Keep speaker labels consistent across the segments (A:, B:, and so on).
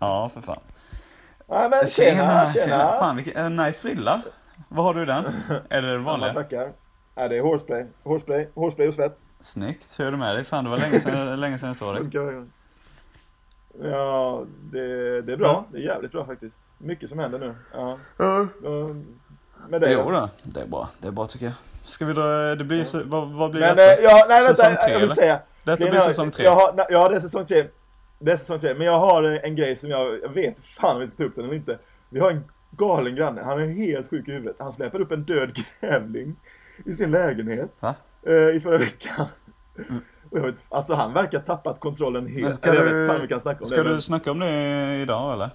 A: Ja, för fan.
B: Ja, men tjena, tjena.
A: Fan vilken en nice frilla. Vad har du i den? Är det det
B: Ja,
A: vanliga?
B: tackar. Ja, det är hårspray. Hårspray, hårspray och svett.
A: Snyggt. Hur är det med dig? Fan det var länge sedan, länge sedan jag såg dig.
B: Ja, det, det är bra. Det är jävligt bra faktiskt. Mycket som händer nu. Ja. Ja, Med det.
A: Jo då, det är bra. Det är bra tycker jag. Ska vi dra, det blir så, vad, vad blir
B: Men
A: detta?
B: eh, ja, nej
A: Säsong
B: vänta,
A: tre,
B: jag vill
A: eller?
B: säga.
A: Detta blir säsong tre.
B: Jag har, nej, ja, det säsong tre. Det är säsong tre. Men jag har en grej som jag, jag vet fan om vi ska ta upp den eller inte. Vi har en galen granne. Han är helt sjuk i huvudet. Han släpper upp en död grävling i sin lägenhet. Eh, I förra veckan. Och jag vet, alltså han verkar ha tappat kontrollen helt.
A: Men ska
B: Eller jag
A: du,
B: vet fan vi kan snacka om
A: ska
B: det.
A: du
B: men-
A: snacka om det idag eller?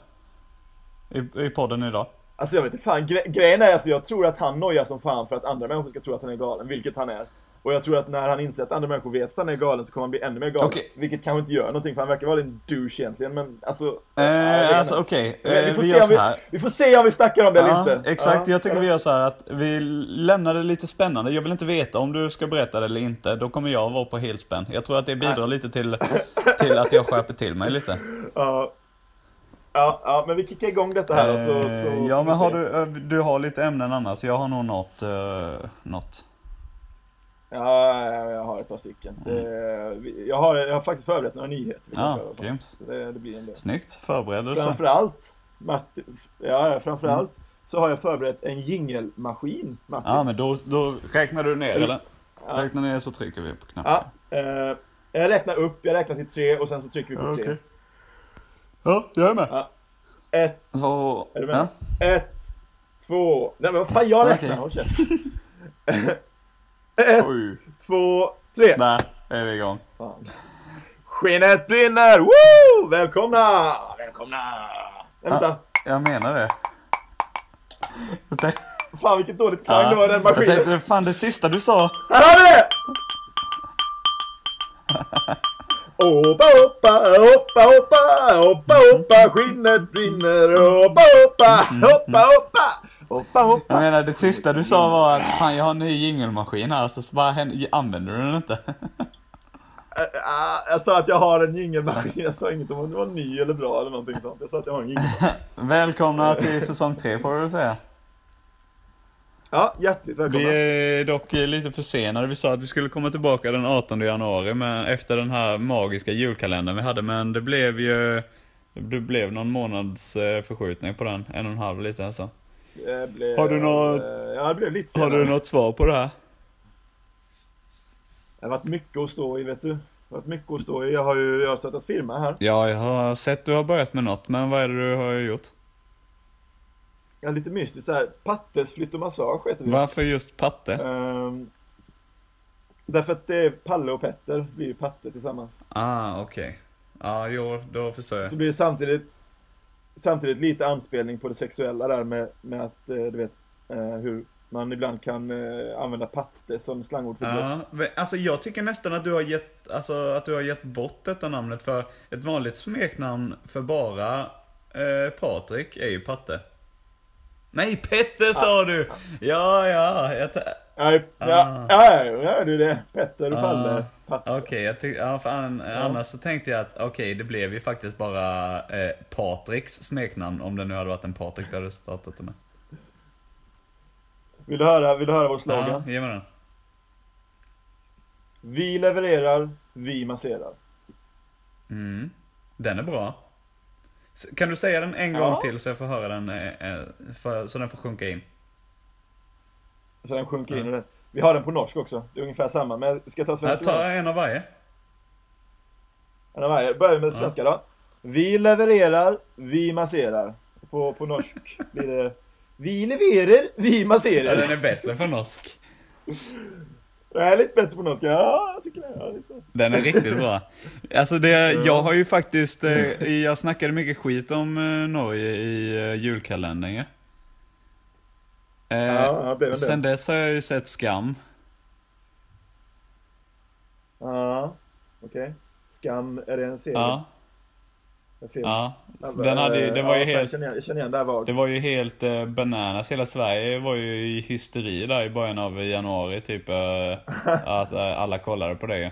A: I, i podden idag?
B: Alltså jag vet inte fan, gre grejen är alltså jag tror att han nojar som fan för att andra människor ska tro att han är galen, vilket han är. Och jag tror att när han inser att andra människor vet att han är galen så kommer han bli ännu mer galen.
A: Okej.
B: Vilket kanske inte gör någonting för han verkar vara en douche egentligen men alltså...
A: Eh, alltså okej,
B: Men
A: eh,
B: vi, får
A: vi
B: se
A: gör
B: vi, vi får se om vi snackar om det eller
A: Ja,
B: inte.
A: exakt.
B: Ja,
A: Jag tycker vi gör så här att vi lämnar det lite spännande. Jag vill inte veta om du ska berätta det eller inte. Då kommer jag vara på helspänn. Jag tror att det bidrar lite till, till att jag skärper till mig lite.
B: Ja, ja, ja, men vi kickar igång detta här och så... så
A: Eh, ja, men har du, eh, du har lite ämnen annars. Jag har nog något. Uh, något.
B: Ja, ja, jag har ett par stycken. Vi- jag, har, jag har faktiskt förberett några nyheter.
A: Ja, grymt.
B: Det, det blir en del.
A: Snyggt. Förberedelse.
B: Framförallt, Martin, ja, ja, framförallt så har jag förberett en jingelmaskin, Martin.
A: Ja, men då, då räknar du ner eller?
B: Ja.
A: Räknar ner så trycker vi på knappen.
B: Ja, eh, jag räknar upp, jag räknar till tre och sen så trycker vi på tre.
A: Okej. Ja, jag är med.
B: Ja. Ett,
A: Så,
B: är du med?
A: ja.
B: Ett, två, nej men vad fan jag räknar,
A: Okej.
B: Ett,
A: Oj.
B: två, tre.
A: Där är vi igång.
B: Fan. Skinnet brinner! Woo! Välkomna! Välkomna! Vänta.
A: Ja, jag menar det. Jag tänkte-
B: Fan vilket dåligt klang det var i den
A: jag
B: maskinen.
A: tänkte, fan det sista du sa.
B: Här har vi det! Hoppa, hoppa, hoppa, hoppa, hoppa, hoppa, skinnet brinner, hoppa, hoppa, hoppa, hoppa, hoppa,
A: Jag
B: hoppa.
A: menar det sista du sa var att fan jag har en ny jingelmaskin här så bara hän- använder du den inte.
B: Jag sa att jag har en jingelmaskin, jag sa inget om det var ny eller bra eller någonting sånt. Jag sa att jag har en jingelmaskin.
A: Välkomna till säsong tre får vi väl säga.
B: Ja, hjärtligt
A: Vi
B: välkomna.
A: är dock lite försenade. Vi sa att vi skulle komma tillbaka den 18 januari men efter den här magiska julkalendern vi hade men det blev ju det blev någon månads eh, förskjutning på den, en och en halv lite alltså.
B: Blev,
A: Har du något-
B: eh, Ja, det blev lite
A: Har
B: senare.
A: du något svar på det här?
B: Det har varit mycket att stå i, vet du. Det har varit mycket att stå i. Jag har ju jag har startat firma här.
A: Ja, jag har sett du har börjat med något, men vad är det du har gjort?
B: Är lite mystiskt så här. Pattes flytt och massage heter det.
A: Varför just patte?
B: Ehm, därför att det är Palle och Petter blir ju Patte tillsammans.
A: Ah, okej. Ja, jo, då förstår jag.
B: Så blir det samtidigt, samtidigt lite anspelning på det sexuella där med, med att, eh, du vet, eh, hur man ibland kan eh, använda patte som slangord för.
A: Ja, men alltså jag tycker nästan att du har gett, alltså att du har gett bort detta namnet för ett vanligt smeknamn för bara eh, Patrik är ju Patte. Nej, Petter sa du! Ja, ja, jag ta-
B: Ja, ja,
A: Ah.
B: ja, ja, ja, du det. Petter och
A: Ah.
B: Palle.
A: Okej, jag tyck- ja, an- annars så tänkte jag att okej, det blev ju faktiskt bara eh, Patriks smeknamn om det nu hade varit en Patrik du hade startat det med.
B: Vill du höra, vill du höra vår slogan?
A: Ja, ge mig den.
B: Vi levererar, vi masserar.
A: Mm. Den är bra. Kan du säga den en
B: Ja.
A: gång till så jag får höra den, eh, eh, för, så den får sjunka in?
B: Så den sjunker in det. Vi har den på norsk också. Det är ungefär samma. Men ska jag ta
A: Jag
B: svenska?
A: tar
B: då?
A: en av varje.
B: En av varje. Börjar med det svenska då. Vi levererar, vi masserar. På, på norsk blir det Vi levererar, vi
A: Ja,
B: masserar.
A: den är bättre för norsk.
B: Det är lite bättre på norska. Ja, jag tycker det. Ja, lite.
A: Den är riktigt bra. Alltså det, jag har ju faktiskt, eh, jag snackade mycket skit om eh, Norge i eh, julkalendern ju. Eh,
B: Ja, det.
A: Sen dess har jag ju sett Skam.
B: Ja, okej. Skam, är det en serie?
A: Ja,
B: En film?
A: ja.
B: Ja,
A: Den hade ju, det var ju
B: ja,
A: helt,
B: Jag känner känner det vagt.
A: det var ju helt eh, bananas. Hela Sverige var ju i hysteri där i början av januari typ. Eh, att eh, alla kollade på det.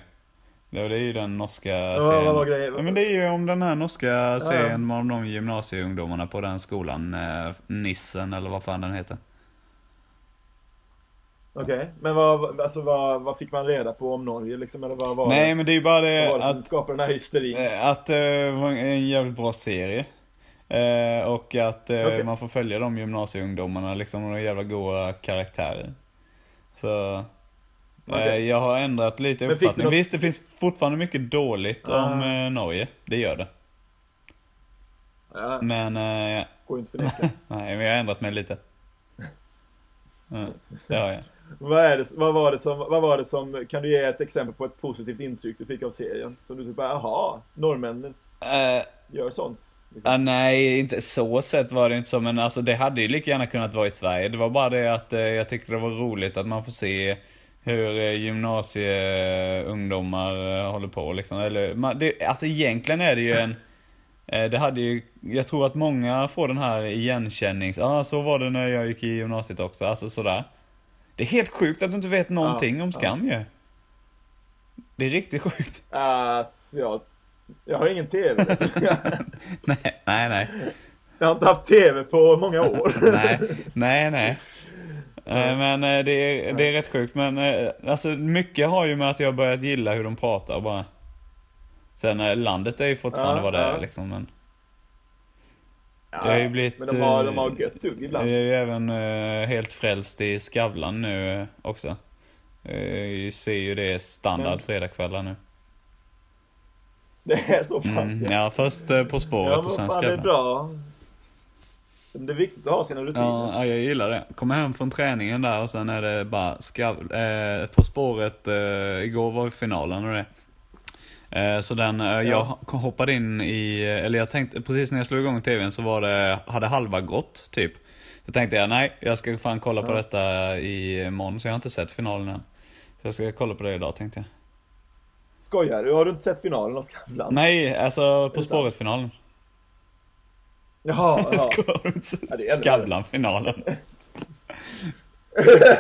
A: Det är ju den norska
B: Ja,
A: serien.
B: vad var?
A: Ja, men det är ju om den här norska serien om de gymnasieungdomarna på den skolan. Nissen eller vad fan den heter.
B: Okej, men vad, alltså, vad, vad fick man reda på om Norge liksom? Eller vad var
A: Nej
B: det,
A: men det är ju bara
B: vad
A: det
B: var det som
A: att,
B: skapade den här hysterin?
A: eh, att eh, det var en jävligt bra serie. Eh, och att eh,
B: Okej.
A: man får följa de gymnasieungdomarna liksom. Och de jävla goa karaktärer. Så.
B: Okej.
A: jag har ändrat lite
B: Men
A: uppfattning.
B: något-
A: Visst det finns fortfarande mycket dåligt om
B: Ah.
A: Norge. Det gör det.
B: Ja,
A: Men eh,
B: går inte förneka.
A: Nej, men jag har ändrat mig lite. Ja, det har jag.
B: Vad, är det, vad, var det som, vad var det som, kan du ge ett exempel på ett positivt intryck du fick av serien? Som du typ bara, jaha, norrmännen
A: Uh,
B: gör sånt. Liksom.
A: ah, nej, inte så sett var det inte så, men alltså det hade ju lika gärna kunnat vara i Sverige. Det var bara det att eh, jag tyckte det var roligt att man får se hur eh, gymnasieungdomar håller på liksom. Eller, man, det, alltså egentligen är det ju en det hade ju, jag tror att många får den här igenkännings, ja ah, så var det när jag gick i gymnasiet också, alltså sådär. Det är helt sjukt att du inte vet någonting om skam ju. Det är riktigt sjukt.
B: Alltså, jag, jag har ingen TV.
A: nej, nej, nej.
B: jag har inte haft TV på många år.
A: nej, nej, nej. Eh, Men eh, det är, det är rätt sjukt. Men eh, alltså mycket har ju med att jag börjat gilla hur de pratar bara. Sen landet är ju fortfarande
B: Ja,
A: vad det är
B: ja.
A: liksom. Men
B: Ja,
A: jag har ju blivit,
B: men de har,
A: eh,
B: de har gött tugg
A: jag
B: ibland.
A: är ju även eh, helt frälst i Skavlan nu eh, också. Eh, Jag ser ju det standard
B: Men-
A: fredagskvällar nu.
B: Det är så pass
A: Mm,
B: ja.
A: ja, först eh, På spåret
B: Ja,
A: och sen
B: fan det är
A: Skavlan.
B: bra. Det är viktigt att ha sina rutiner.
A: Ja, ja, jag gillar det. Kommer hem från träningen där och sen är det bara skav, eh, På spåret, eh, igår var finalen och det. Eh, så den, eh, jag
B: Ja.
A: hoppade in i, eller jag tänkte, precis när jag slog igång tvn så var det, hade halva gått typ. Så tänkte jag, nej, jag ska fan kolla på detta i imorgon, så jag har inte sett finalen än. Så jag ska kolla på det idag tänkte jag.
B: Skojar du? Har du inte sett finalen av Skavlan?
A: Nej, alltså På spåret-finalen.
B: Jaha, jaha.
A: Ska du inte
B: Ja,
A: Skavlan-finalen?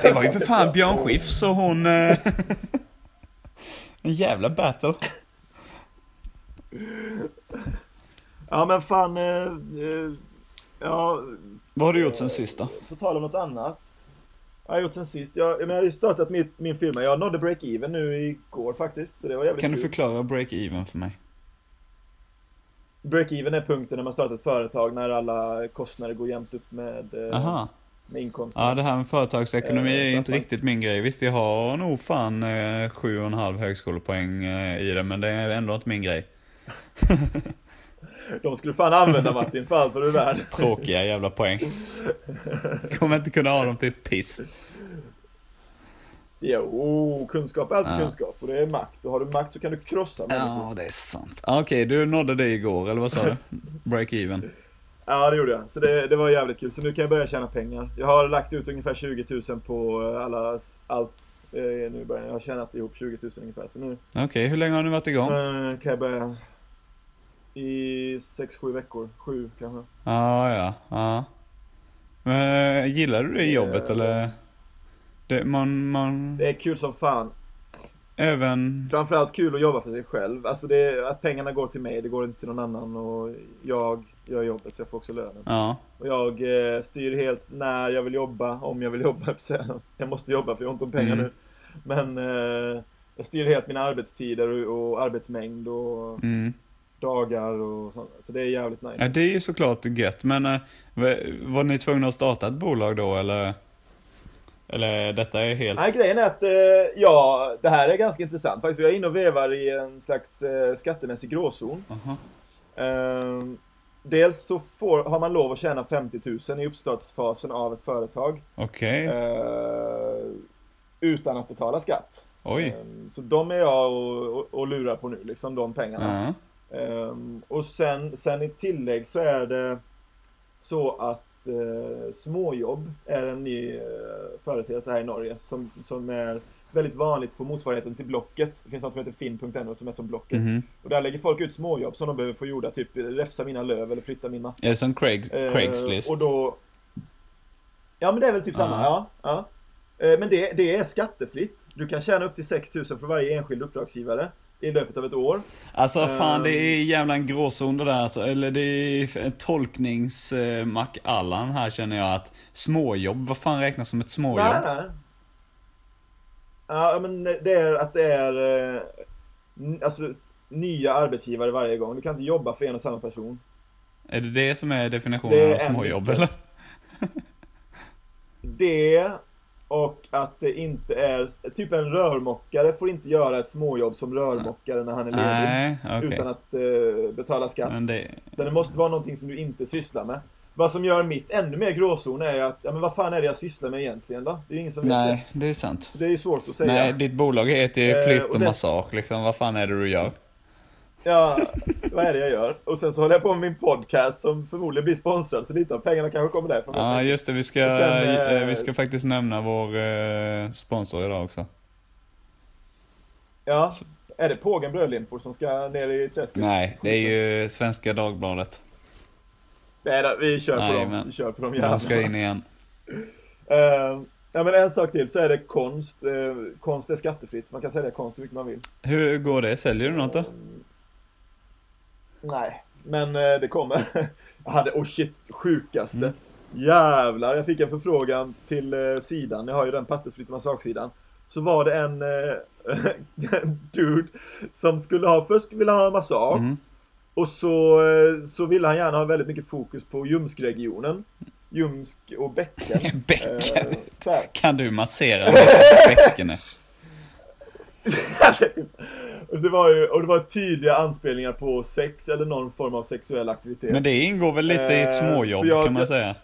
A: Det var ju för fan Björn Skifs och hon... eh, En jävla battle.
B: Ja men fan, eh, eh, ja,
A: Vad har du gjort sen sist då?
B: på tal om något annat. Jag har gjort sen sist, jag, men jag har ju startat mitt, min firma. Jag nådde break-even nu igår faktiskt, så det var jävligt
A: Kan du
B: kul.
A: förklara break-even för mig?
B: Break-even är punkten när man startar ett företag när alla kostnader går jämnt upp med, eh,
A: Aha.
B: med inkomsten.
A: Ja, det här med företagsekonomi
B: Eh,
A: är inte riktigt min grej. Visst, jag har nog fan eh, sju och en halv högskolepoäng eh, i det, men det är ändå inte min grej.
B: De skulle fan använda Martin för allt vad du är värd.
A: Tråkiga jävla poäng. Kommer inte kunna ha dem till piss.
B: Jo, kunskap är alltid
A: Ja.
B: kunskap och det är makt. Och har du makt så kan du krossa människor.
A: Ja, det är sant. Ah, Okej, du nådde det igår, eller vad sa du? Break-even.
B: Ja, det gjorde jag. Så det, det var jävligt kul. Så nu kan jag börja tjäna pengar. Jag har lagt ut ungefär 20 000 på alla, allt. Eh, nu i början. Jag har tjänat ihop 20 000 ungefär. Så nu
A: Okej, hur länge har ni varit igång?
B: eh, kan jag börja i 6-7 veckor. 7 kanske.
A: Ja, ja, ja. Men eh, gillar du det jobbet
B: Eh,
A: eller? Det, man, man,
B: Det är kul som fan.
A: även,
B: Framförallt kul att jobba för sig själv. Alltså det, att pengarna går till mig, det går inte till någon annan. Och jag gör jobbet så jag får också lönen.
A: ja.
B: Och jag eh, styr helt när jag vill jobba, om jag vill jobba. Jag måste jobba för jag har inte om pengar
A: Mm.
B: nu. Men eh, jag styr helt mina arbetstider och, och arbetsmängd och
A: Mm.
B: Dagar och sånt. Så det är jävligt nice.
A: Ja, det är ju såklart gött, men eh, var, ni tvungna att starta ett bolag då eller? Eller detta är helt...
B: Nej, grejen är att, eh, ja, det här är ganska intressant faktiskt. Vi är inne och vevar i en slags eh, skattemässig gråzon.
A: Aha.
B: Ehm, dels så får, har man lov att tjäna 50 000 i uppstartsfasen av ett företag.
A: Okej,
B: eh, utan att betala skatt.
A: oj.
B: Ehm, Så de är jag och, och, och lurar på nu, liksom de pengarna.
A: Ja.
B: Ehm, och sen, sen i tillägg så är det så att eh, småjobb är en ny eh, företeelse här i Norge som, som är väldigt vanligt på motsvarigheten till Blocket. Det finns något som heter finn.no som är som Blocket.
A: Mhm.
B: Och där lägger folk ut småjobb som de behöver få gjorda, typ räfsa mina löv eller flytta min matta.
A: Är det som Craigs,
B: Eh,
A: Craigslist?
B: Och då... Ja men det är väl typ samma,
A: Ja.
B: ja. ja. Eh, Men det, det är skattefritt. Du kan tjäna upp till 6 000 för varje enskild uppdragsgivare. I löpet av ett år.
A: Alltså fan det är
B: Ehm.
A: jävla en gråzon det där alltså. Eller det är en tolknings-Mac Allan här känner jag att småjobb, vad fan räknas som ett småjobb?
B: Nej, nej. Ja, men det är att det är eh, alltså, nya arbetsgivare varje gång. Du kan inte jobba för en och samma person.
A: Är det det som är definitionen
B: är
A: av småjobb eller?
B: Det och att det inte är, typ en rörmokare får inte göra ett småjobb som rörmokare när han är ledig.
A: Nej, okej.
B: Utan att eh, betala skatt.
A: Men det,
B: Utan det måste vara någonting som du inte sysslar med. Vad som gör mitt ännu mer gråzon är att, ja men vad fan är det jag sysslar med egentligen då? Det är ju ingen som vet det.
A: nej, det är sant.
B: Så det är ju svårt att säga.
A: Nej, ditt bolag heter ju
B: Eh,
A: flytt
B: och
A: och massage liksom. Vad fan är det du gör?
B: Ja, vad är det jag gör? Och sen så håller jag på med min podcast som förmodligen blir sponsrad, så lite av pengarna kanske kommer därifrån.
A: Ja, just det. Vi ska,
B: sen, eh,
A: eh, vi ska faktiskt nämna vår eh, sponsor idag också.
B: Ja, är det Pågen Brödlimpor som ska ner i träsket?
A: Nej, det är ju Svenska Dagbladet.
B: Nej då, vi kör på
A: Nej,
B: dem.
A: men-
B: Vi kör på dem
A: De
B: jävlarna.
A: ska in igen.
B: Eh, ja men en sak till så är det konst. Konst är skattefritt, så man kan sälja konst hur mycket man vill.
A: Hur går det? Säljer du något då?
B: Nej, men eh, det kommer. Jag hade, oh shit, sjukaste.
A: Mm.
B: Jävlar, jag fick en förfrågan till eh, sidan. Jag har ju den Pattesfritt massagesidan. Så var det en, eh, dude som skulle ha, först ville han ha en massage.
A: Mm.
B: Och så, så ville han gärna ha väldigt mycket fokus på ljumskregionen. Ljumsk och bäcken.
A: Bäcken?
B: Eh.
A: Kan du massera mitt bäcken?
B: och det var ju och det var tydliga anspelningar på sex eller någon form av sexuell aktivitet.
A: Men det ingår väl lite i
B: Eh,
A: ett småjobb
B: så jag-
A: kan man säga.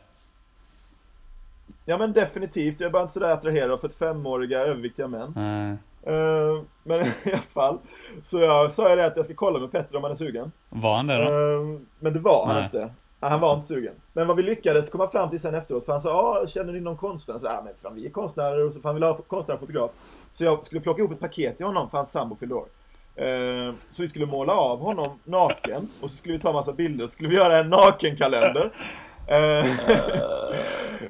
B: Ja men definitivt, jag är bara inte sådär attraherad av 45-åriga överviktiga män.
A: Nej.
B: Eh, men i alla fall, så jag sa ju det att jag ska kolla med Petter om han är sugen.
A: Var han det då?
B: Eh, men det var han
A: Nej.
B: inte. Nej, Han var inte sugen. Men vad vi lyckades komma fram till sen efteråt, för han sa ah, känner ni någon konstnär? Så, ah, men fan, vi är konstnärer, och så för han ville ha konstnär och fotograf. Så jag skulle plocka ihop ett paket till honom för hans sambo fyllde år. Eh, Så vi skulle måla av honom naken och så skulle vi ta massa bilder och så skulle vi göra en nakenkalender. Eh,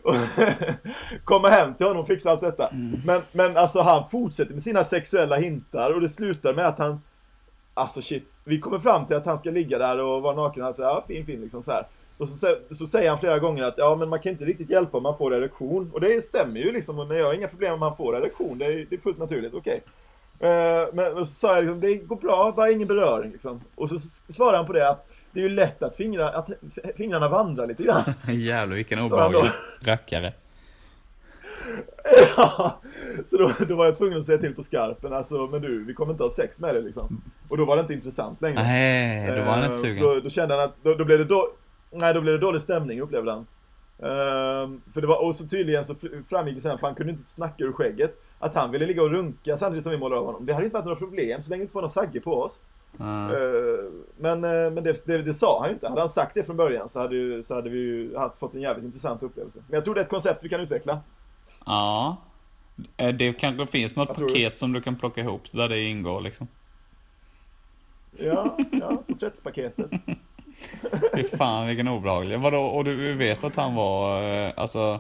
B: Komma hem till honom och fixa allt detta. Men, men alltså han fortsätter med sina sexuella hintar och det slutar med att han Alltså shit, vi kommer fram till att han ska ligga där och vara naken och han säger ja fin fin liksom så här. Och så, så säger han flera gånger att ja men man kan inte riktigt hjälpa om man får erektion. Och det stämmer ju liksom, och jag har inga problem om man får erektion, det är, det är fullt naturligt, okej. Eh, men och så sa jag liksom, det går bra, bara ingen beröring liksom. Och så svarade han på det att det är ju lätt att, fingra, att fingrarna vandrar lite grann.
A: Jävlar vilken obehaglig rackare.
B: Ja, så då, då var jag tvungen att säga till på skarpen, alltså men du, vi kommer inte ha sex med dig liksom. Och då var det inte intressant längre.
A: Nej, då var han inte
B: Eh,
A: sugen.
B: Då, då kände han att, då, då blev det då, nej då blev det dålig stämning upplevde han. Ehm, för det var, och så tydligen så fr- framgick det sen, för han kunde inte snacka ur skägget, att han ville ligga och runka samtidigt som vi målade av honom. Det hade inte varit några problem så länge vi inte får någon sagge på oss. Ehm, men eh, men det, det, det sa han ju inte. Hade han sagt det från början så hade, så hade vi ju haft, fått en jävligt intressant upplevelse. Men jag tror det är ett koncept vi kan utveckla.
A: ja. Eh, Det kanske finns något paket som du kan plocka ihop där det ingår liksom.
B: Ja, ja, porträttspaketet.
A: Fy fan vilken obehaglig. Vadå, och du vet att han var, alltså,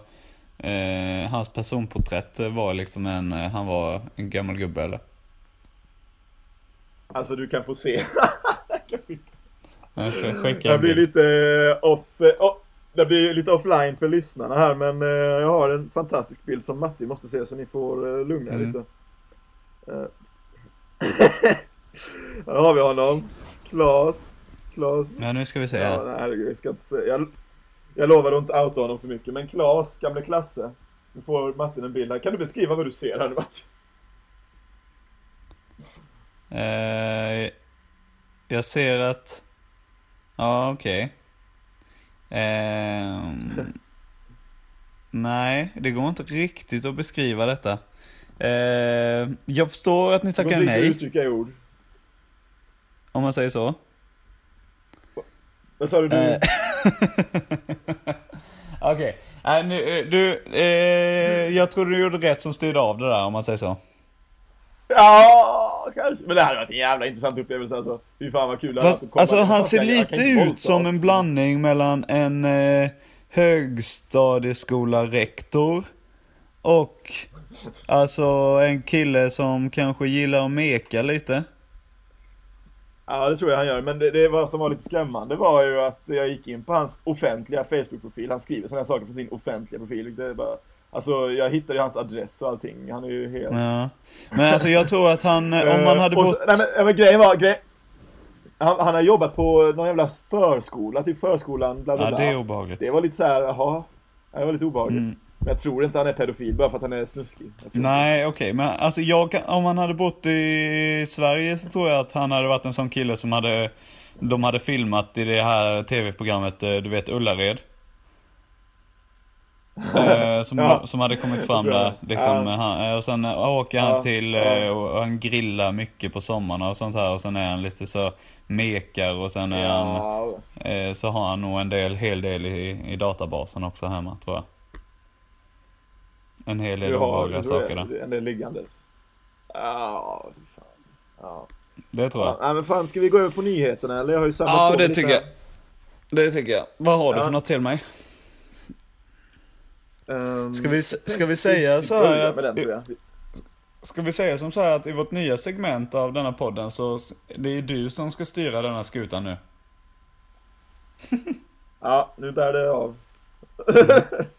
A: eh, hans personporträtt var liksom en, eh, han var en gammal gubbe eller?
B: Alltså du kan få se.
A: Jag
B: blir lite eh, off, oh, det blir lite offline för lyssnarna här men jag har en fantastisk bild som Matti måste se så ni får lugna er
A: Mm.
B: lite. Här har vi honom. Klas. Klas.
A: Ja nu ska vi se
B: Ja, nej, jag ska inte säga. Jag, jag lovar att inte outa honom för mycket men Klas, gamle Klasse. Nu får Martin en bild här. Kan du beskriva vad du ser här nu Martin?
A: Eh, jag ser att, ja okej. Ehm, nej, det går inte riktigt att beskriva detta. Eh, jag förstår att ni
B: Det går
A: tackar
B: inte att
A: nej,
B: uttrycka i ord.
A: om man säger så.
B: Vad sa du? du?
A: Okej, Nej, nu, eh, du, eh, jag tror du gjorde rätt som styrde av det där om man säger så.
B: Ja, kanske. Men det hade varit en jävla intressant upplevelse alltså. Fy fan vad kul det
A: Fast, alltså han ser lite ut som
B: oss.
A: en blandning mellan en eh, högstadieskola-rektor och alltså en kille som kanske gillar att meka lite.
B: Ja, det tror jag han gör. Men det, det var, som var lite skrämmande var ju att jag gick in på hans offentliga Facebook-profil. Han skriver sådana här saker på sin offentliga profil. Det är bara, alltså, jag hittade ju hans adress och allting. Han är ju helt...
A: Ja. Men alltså jag tror att han, om man hade
B: Eh, och,
A: bott...
B: Nej, men, ja, men grejen var, grej, han, han har jobbat på någon jävla förskola, typ förskolan, bla bla
A: Ja,
B: bla.
A: det är obehagligt.
B: Det var lite så här, jaha. Det var lite obehagligt.
A: Mm.
B: Men jag tror inte han är pedofil bara för att han är snuskig.
A: Nej, okej, men alltså jag, om han hade bott i Sverige så tror jag att han hade varit en sån kille som hade, de hade filmat i det här tv-programmet, eh, du vet Ullared. Eh, som,
B: Ja.
A: som hade kommit fram där, liksom,
B: Ja.
A: han, och sen eh, åker han
B: Ja,
A: till, eh, och han grillar mycket på sommarna och sånt här och sen är han lite så mekar och sen är han, eh, så har han nog en del, hel del i, i databasen också hemma tror jag. En hel del
B: du
A: obehagliga
B: du
A: saker
B: en del liggandes. Ja, fy fan. Ja.
A: Det tror jag.
B: Ja, men fan, ska vi gå över på nyheterna eller? Jag har ju samlat
A: Ja, det
B: lite
A: tycker jag. Det tycker jag. Vad har du
B: Ja.
A: för något till mig?
B: Ehm,
A: Ska vi, ska vi säga så här att,
B: den.
A: Ska vi säga som så här att i vårt nya segment av denna podden så det är du som ska styra denna skutan nu.
B: Ja, nu bär det av.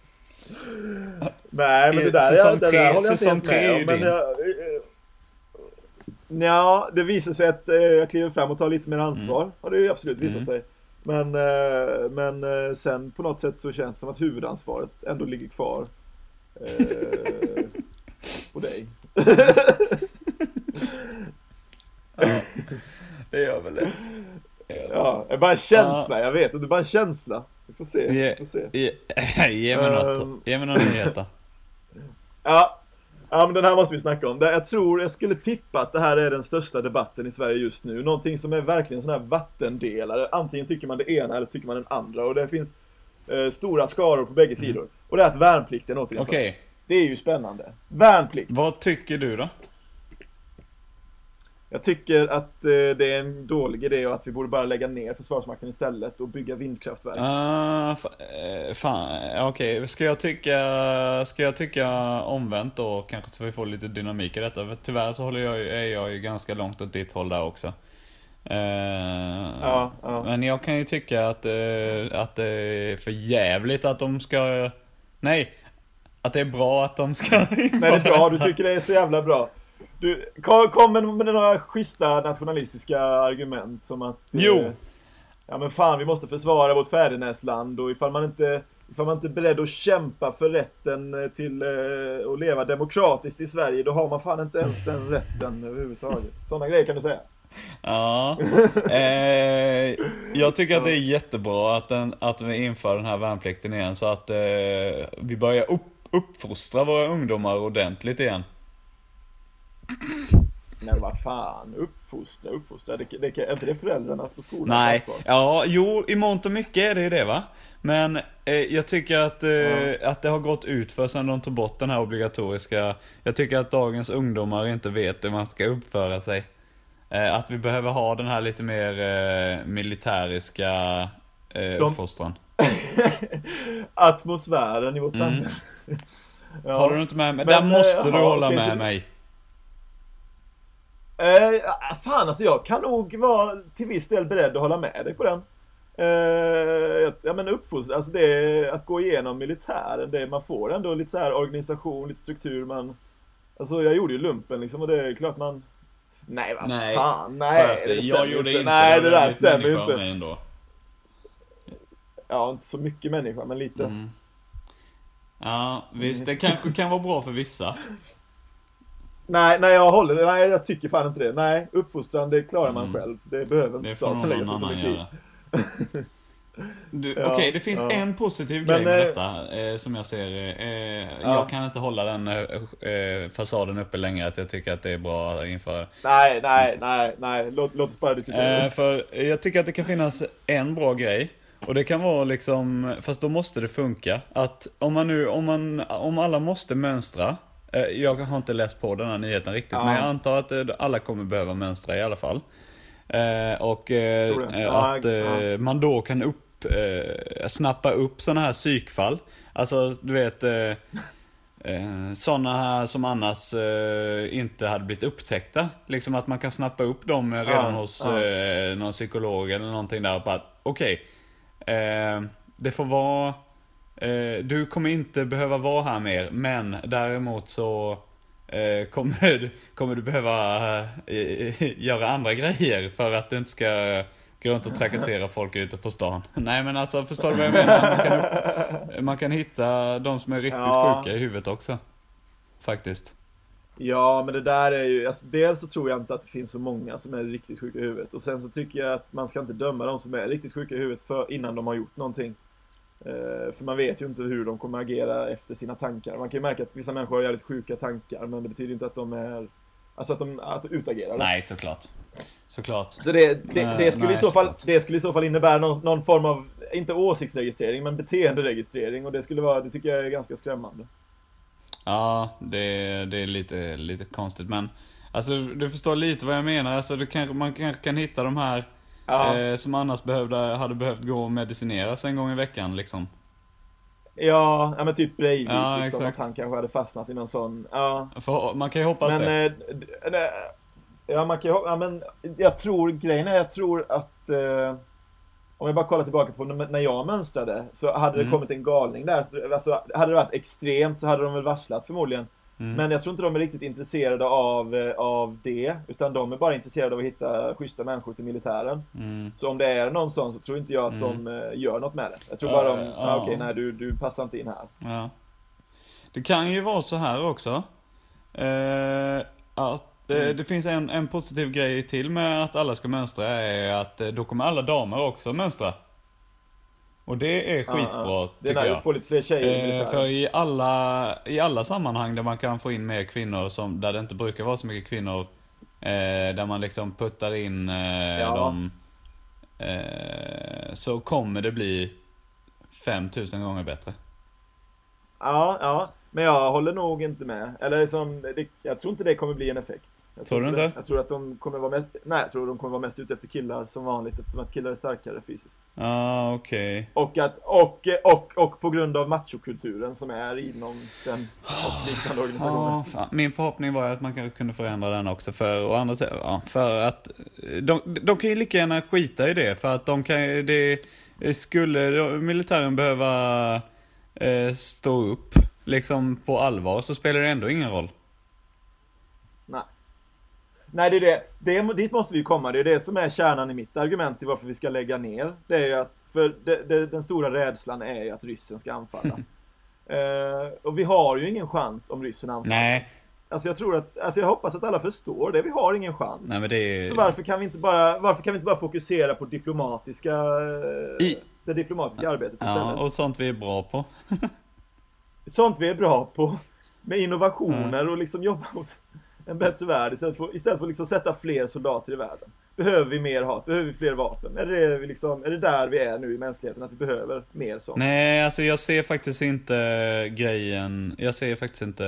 B: Nej, men det där,
A: säsong
B: jag, det
A: tre-
B: där håller jag inte
A: säsong tre
B: med om. Men jag, eh, ja, det visar sig att eh, jag kliver fram och tar lite mer ansvar.
A: Mm.
B: Har det ju absolut visat
A: Mm.
B: sig. Men, eh, men eh, sen på något sätt så känns det som att huvudansvaret ändå ligger kvar eh, på dig.
A: Det gör väl det.
B: Ja, det är bara en känsla, jag vet. Det är bara en känsla. Vi får se.
A: Ge,
B: Vi får se.
A: ge, ge mig något.
B: Ehm.
A: Ge mig några nyheter.
B: Ja. ja, men den här måste vi snacka om. Det- Jag tror, jag skulle tippa att det här är den största debatten i Sverige just nu. Någonting som är verkligen sån här vattendelare. Antingen tycker man det ena eller så tycker man den andra. Och det finns eh, stora skaror på bägge sidor. Och det är att värnplikten återinförs.
A: Okej,
B: Det är ju spännande. Värnplikt.
A: vad tycker du då?
B: Jag tycker att eh, det är en dålig idé och att vi borde bara lägga ner Försvarsmakten istället och bygga vindkraftverk.
A: Uh, fan, eh, okej. Ska jag tycka, ska jag tycka omvänt då kanske så vi får lite dynamik i detta. För tyvärr så håller jag, är jag ju ganska långt åt ditt håll där också. Eh,
B: Ja, ja.
A: Men jag kan ju tycka att, eh, att det är för jävligt att de ska, nej, att det är bra att de ska
B: Nej, det är bra. Du tycker det är så jävla bra. Du, kom, med, med några schyssta nationalistiska argument som att... eh,
A: Jo.
B: Ja men fan, vi måste försvara vårt fädernesland och ifall man inte... Ifall man inte är beredd att kämpa för rätten eh, till eh, att leva demokratiskt i Sverige, då har man fan inte ens den rätten överhuvudtaget. Sådana grejer kan du säga.
A: Ja. Eh, jag tycker att det är jättebra att, den, att vi inför den här värnplikten igen så att eh, vi börjar upp, uppfostra våra ungdomar ordentligt igen.
B: Men vad fan, uppfostra, uppfostra. Det, det, är inte det föräldrarnas och skolans
A: Nej,
B: ansvar?
A: ja, jo, i mångt och mycket är det ju det va. Men eh, jag tycker att, eh, att det har gått ut för sen de tog bort den här obligatoriska. Jag tycker att dagens ungdomar inte vet hur man ska uppföra sig. Eh, att vi behöver ha den här lite mer eh, militäriska eh,
B: De-
A: uppfostran.
B: Atmosfären i vårt
A: Mm.
B: samhälle. Ja.
A: Håller du inte med mig?
B: Men,
A: Där måste
B: eh,
A: du hålla med mig.
B: Eh, fan alltså jag kan nog vara till viss del beredd att hålla med dig på den. Eh, ja men uppfostran, alltså det att gå igenom militären, det, man får ändå lite så här organisation, lite struktur, man Alltså jag gjorde ju lumpen liksom och det är klart man Nej vad
A: Nej,
B: fan, nej det
A: jag gjorde
B: inte. Nej det där stämmer ju inte.
A: mig ändå.
B: Ja inte så mycket människa men lite.
A: Mm. Ja, visst det kanske kan vara bra för vissa.
B: Nej, nej jag håller nej jag tycker fan inte det. Nej, uppfostran det klarar man
A: Mm.
B: själv. Det behöver inte staten lägga sig så mycket i.
A: Du,
B: Ja,
A: Okej, det finns
B: ja.
A: en positiv grej med
B: eh,
A: detta eh, som jag ser det. Eh,
B: Ja.
A: Jag kan inte hålla den eh, eh, fasaden uppe längre att jag tycker att det är bra att införa.
B: Nej, nej, nej, nej. Låt, låt oss bara diskutera.
A: Eh, för jag tycker att det kan finnas en bra grej. Och det kan vara liksom, fast då måste det funka. Att om man nu, om man, om alla måste mönstra. Eh, jag har inte läst på den här nyheten riktigt,
B: Ja.
A: men jag antar att eh, alla kommer behöva mönstra i alla fall. Eh, och att man då kan upp, snappa upp sådana här psykfall. Alltså, du vet. Sådana som annars inte hade blivit upptäckta. Liksom att man kan snappa upp dem redan
B: Ja,
A: hos
B: ja.
A: någon psykolog eller någonting där. Okej, eh, det får vara, du kommer inte behöva vara här mer, men däremot så eh, kommer, du, kommer du behöva eh, göra andra grejer för att du inte ska gå runt och trakassera folk ute på stan. Nej men alltså, förstår du vad jag menar? Man kan, upp, man kan hitta de som är riktigt
B: Ja.
A: sjuka i huvudet också. Faktiskt.
B: Ja, men det där är ju, alltså, dels så tror jag inte att det finns så många som är riktigt sjuka i huvudet. Och sen så tycker jag att man ska inte döma de som är riktigt sjuka i huvudet för, innan de har gjort någonting. Eh, för man vet ju inte hur de kommer agera efter sina tankar. Man kan ju märka att vissa människor har jävligt sjuka tankar, men det betyder inte att de är, alltså att de att utagerar.
A: Nej, såklart. Såklart.
B: Så det, det,
A: Nej,
B: det, skulle
A: nej,
B: i så fall,
A: såklart.
B: det skulle i så fall innebära någon, någon form av, inte åsiktsregistrering, men beteenderegistrering. Och det skulle vara, det tycker jag är ganska skrämmande.
A: Ja, det, det är lite, lite konstigt men Alltså du förstår lite vad jag menar. Alltså, du kan, man kanske kan hitta de här
B: Ja.
A: eh, som annars behövde, hade behövt gå och medicineras en gång i veckan liksom.
B: Ja, ja men typ Breivik,
A: Ja,
B: liksom,
A: exakt.
B: att han kanske hade fastnat i någon sån, ja.
A: För, man kan ju hoppas
B: Men,
A: det.
B: eh, ja man kan ju, ja men jag tror, grejen är jag tror att eh, om jag bara kollar tillbaka på när jag mönstrade så hade det
A: Mm.
B: kommit en galning där. Så, Alltså, hade det varit extremt så hade de väl varslat förmodligen.
A: Mm.
B: Men jag tror inte de är riktigt intresserade av, eh, av det. Utan de är bara intresserade av att hitta schyssta människor till militären.
A: Mm.
B: Så om det är någon sån så tror inte jag att
A: Mm.
B: de eh, gör något med det. Jag tror
A: Ja,
B: bara de,
A: ja.
B: ah, okej nej du, du passar inte in här.
A: Ja. Det kan ju vara så här också. Eh, att eh,
B: Mm.
A: det finns en, en positiv grej till med att alla ska mönstra är att då kommer alla damer också mönstra. Och det är
B: Ja,
A: skitbra
B: ja. Är
A: tycker jag.
B: får lite fler tjejer
A: Eh, för i alla, i alla sammanhang där man kan få in mer kvinnor, som, där det inte brukar vara så mycket kvinnor, eh, där man liksom puttar in eh,
B: Ja.
A: dem, eh, så kommer det bli 5000 gånger bättre.
B: Ja, ja. Men jag håller nog inte med. Eller som, det, jag tror inte det kommer bli en effekt. Jag
A: Tror du
B: inte? Jag tror att de kommer vara mest, nej jag tror de kommer vara mest ute efter killar som vanligt eftersom att killar är starkare fysiskt.
A: Ah, okej.
B: Och att, och, och, och på grund av machokulturen som är inom den och liknande organisationer.
A: Ja, fan. Min förhoppning var att man kanske kunde förändra den också för, å andra ja, för att de, de kan ju lika gärna skita i det för att de kan det skulle militären behöva eh, stå upp liksom på allvar så spelar det ändå ingen roll.
B: Nej. Det är det. det. Dit måste vi komma. Det är det som är kärnan i mitt argument till varför vi ska lägga ner. Det är ju att, för det, det, den stora rädslan är ju att ryssen ska anfalla. Eh, och vi har ju ingen chans om ryssen anfaller.
A: Nej,
B: Alltså jag tror att, alltså jag hoppas att alla förstår det. Vi har ingen chans.
A: nej men det är...
B: Så varför kan vi inte bara, varför kan vi inte bara fokusera på diplomatiska, eh,
A: I-
B: det diplomatiska arbetet
A: Ja,
B: istället?
A: och sånt vi är bra på.
B: Sånt vi är bra på. Med innovationer och liksom jobba hos en bättre värld istället för, istället för att liksom sätta fler soldater i världen. Behöver vi mer hat? Behöver vi fler vapen? Är det, liksom, är det där vi är nu i mänskligheten? Att vi behöver mer sånt?
A: Nej, alltså jag ser faktiskt inte grejen, jag ser faktiskt inte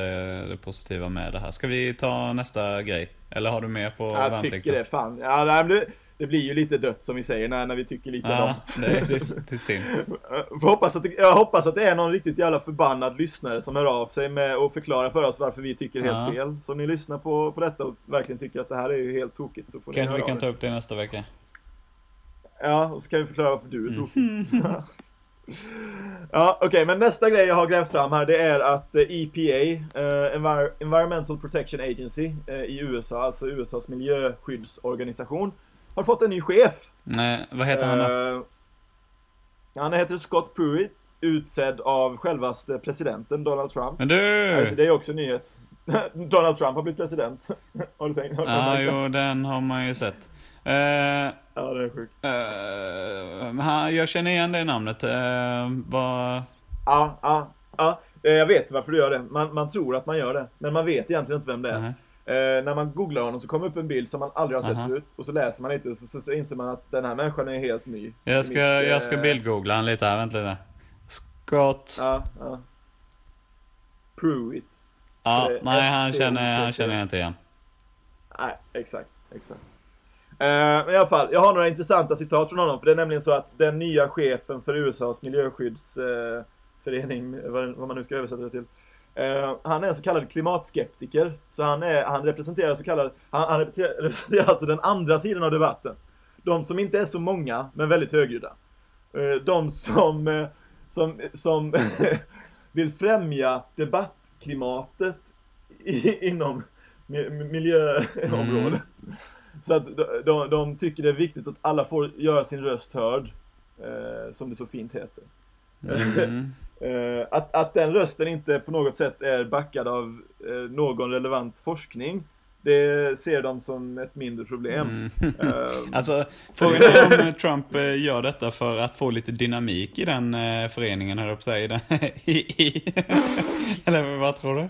A: det positiva med det här. Ska vi ta nästa grej? Eller har du mer på
B: jag
A: värnplikten?
B: tycker det, fan. Ja, nej, men det, det blir ju lite dött som vi säger när, när vi tycker
A: Ja,
B: likadant.
A: det, det, är- det är synd.
B: Får hoppas att det, jag hoppas att det är någon riktigt jävla förbannad lyssnare som hör av sig med och förklarar för oss varför vi tycker helt
A: Ja.
B: fel. Så om ni lyssnar på, på detta och verkligen tycker att det här är ju helt tokigt så får ni
A: Kanske
B: höra
A: vi kan ta upp det nästa vecka.
B: Ja, och så kan vi förklara varför du är tokig.
A: Mm.
B: ja, okej, men nästa grej jag har grävt fram här det är att eh, EPA, eh, Envir- Environmental Protection Agency eh, i USA, alltså USAs miljöskyddsorganisation, har fått en ny chef.
A: Nej, vad heter han då?
B: Eh, han heter Scott Pruitt, utsedd av självaste presidenten Donald Trump.
A: Men du!
B: Det är också en nyhet. Donald Trump har blivit president. har du tänkt? Har du
A: Ja, jo, den har man ju sett. Eh,
B: Ja, det är sjukt.
A: han- jag känner igen det namnet. Uh, vad...
B: Ja, ja, ja. Jag vet varför du gör det. Man, man tror att man gör det, men man vet egentligen inte vem det är.
A: Nej.
B: Eh, när man googlar honom så kommer upp en bild som man aldrig har sett
A: Aha.
B: förut. Och så läser man lite så, så, så inser man att den här människan är helt ny.
A: Jag ska,
B: Mycket,
A: jag ska
B: eh,
A: bildgoogla han lite här, vänta lite. Scott.
B: Ja, ja. Pruitt.
A: Ja,
B: är
A: nej han känner, han känner jag inte igen.
B: Nej, exakt, exakt. Eh, men i alla fall, jag har några intressanta citat från honom. För det är nämligen så att den nya chefen för USAs miljöskyddsförening, eh, vad man nu ska översätta det till, Eh, han är en så kallad klimatskeptiker, så han, är, han representerar så kallad, han, han representerar, alltså den andra sidan av debatten. De som inte är så många, men väldigt högljudda. Eh, de som, eh, som, som vill främja debattklimatet i, inom mi- miljöområdet. Så att de, de, tycker det är viktigt att alla får göra sin röst hörd, som det så fint heter.
A: Mm.
B: Eh, att, att den rösten inte på något sätt är backad av eh, någon relevant forskning, det ser de som ett mindre problem.
A: Mm.
B: Eh,
A: Alltså, frågan är om Trump eh, gör detta för att få lite dynamik i den eh, föreningen, höll jag på säga. eller vad tror du?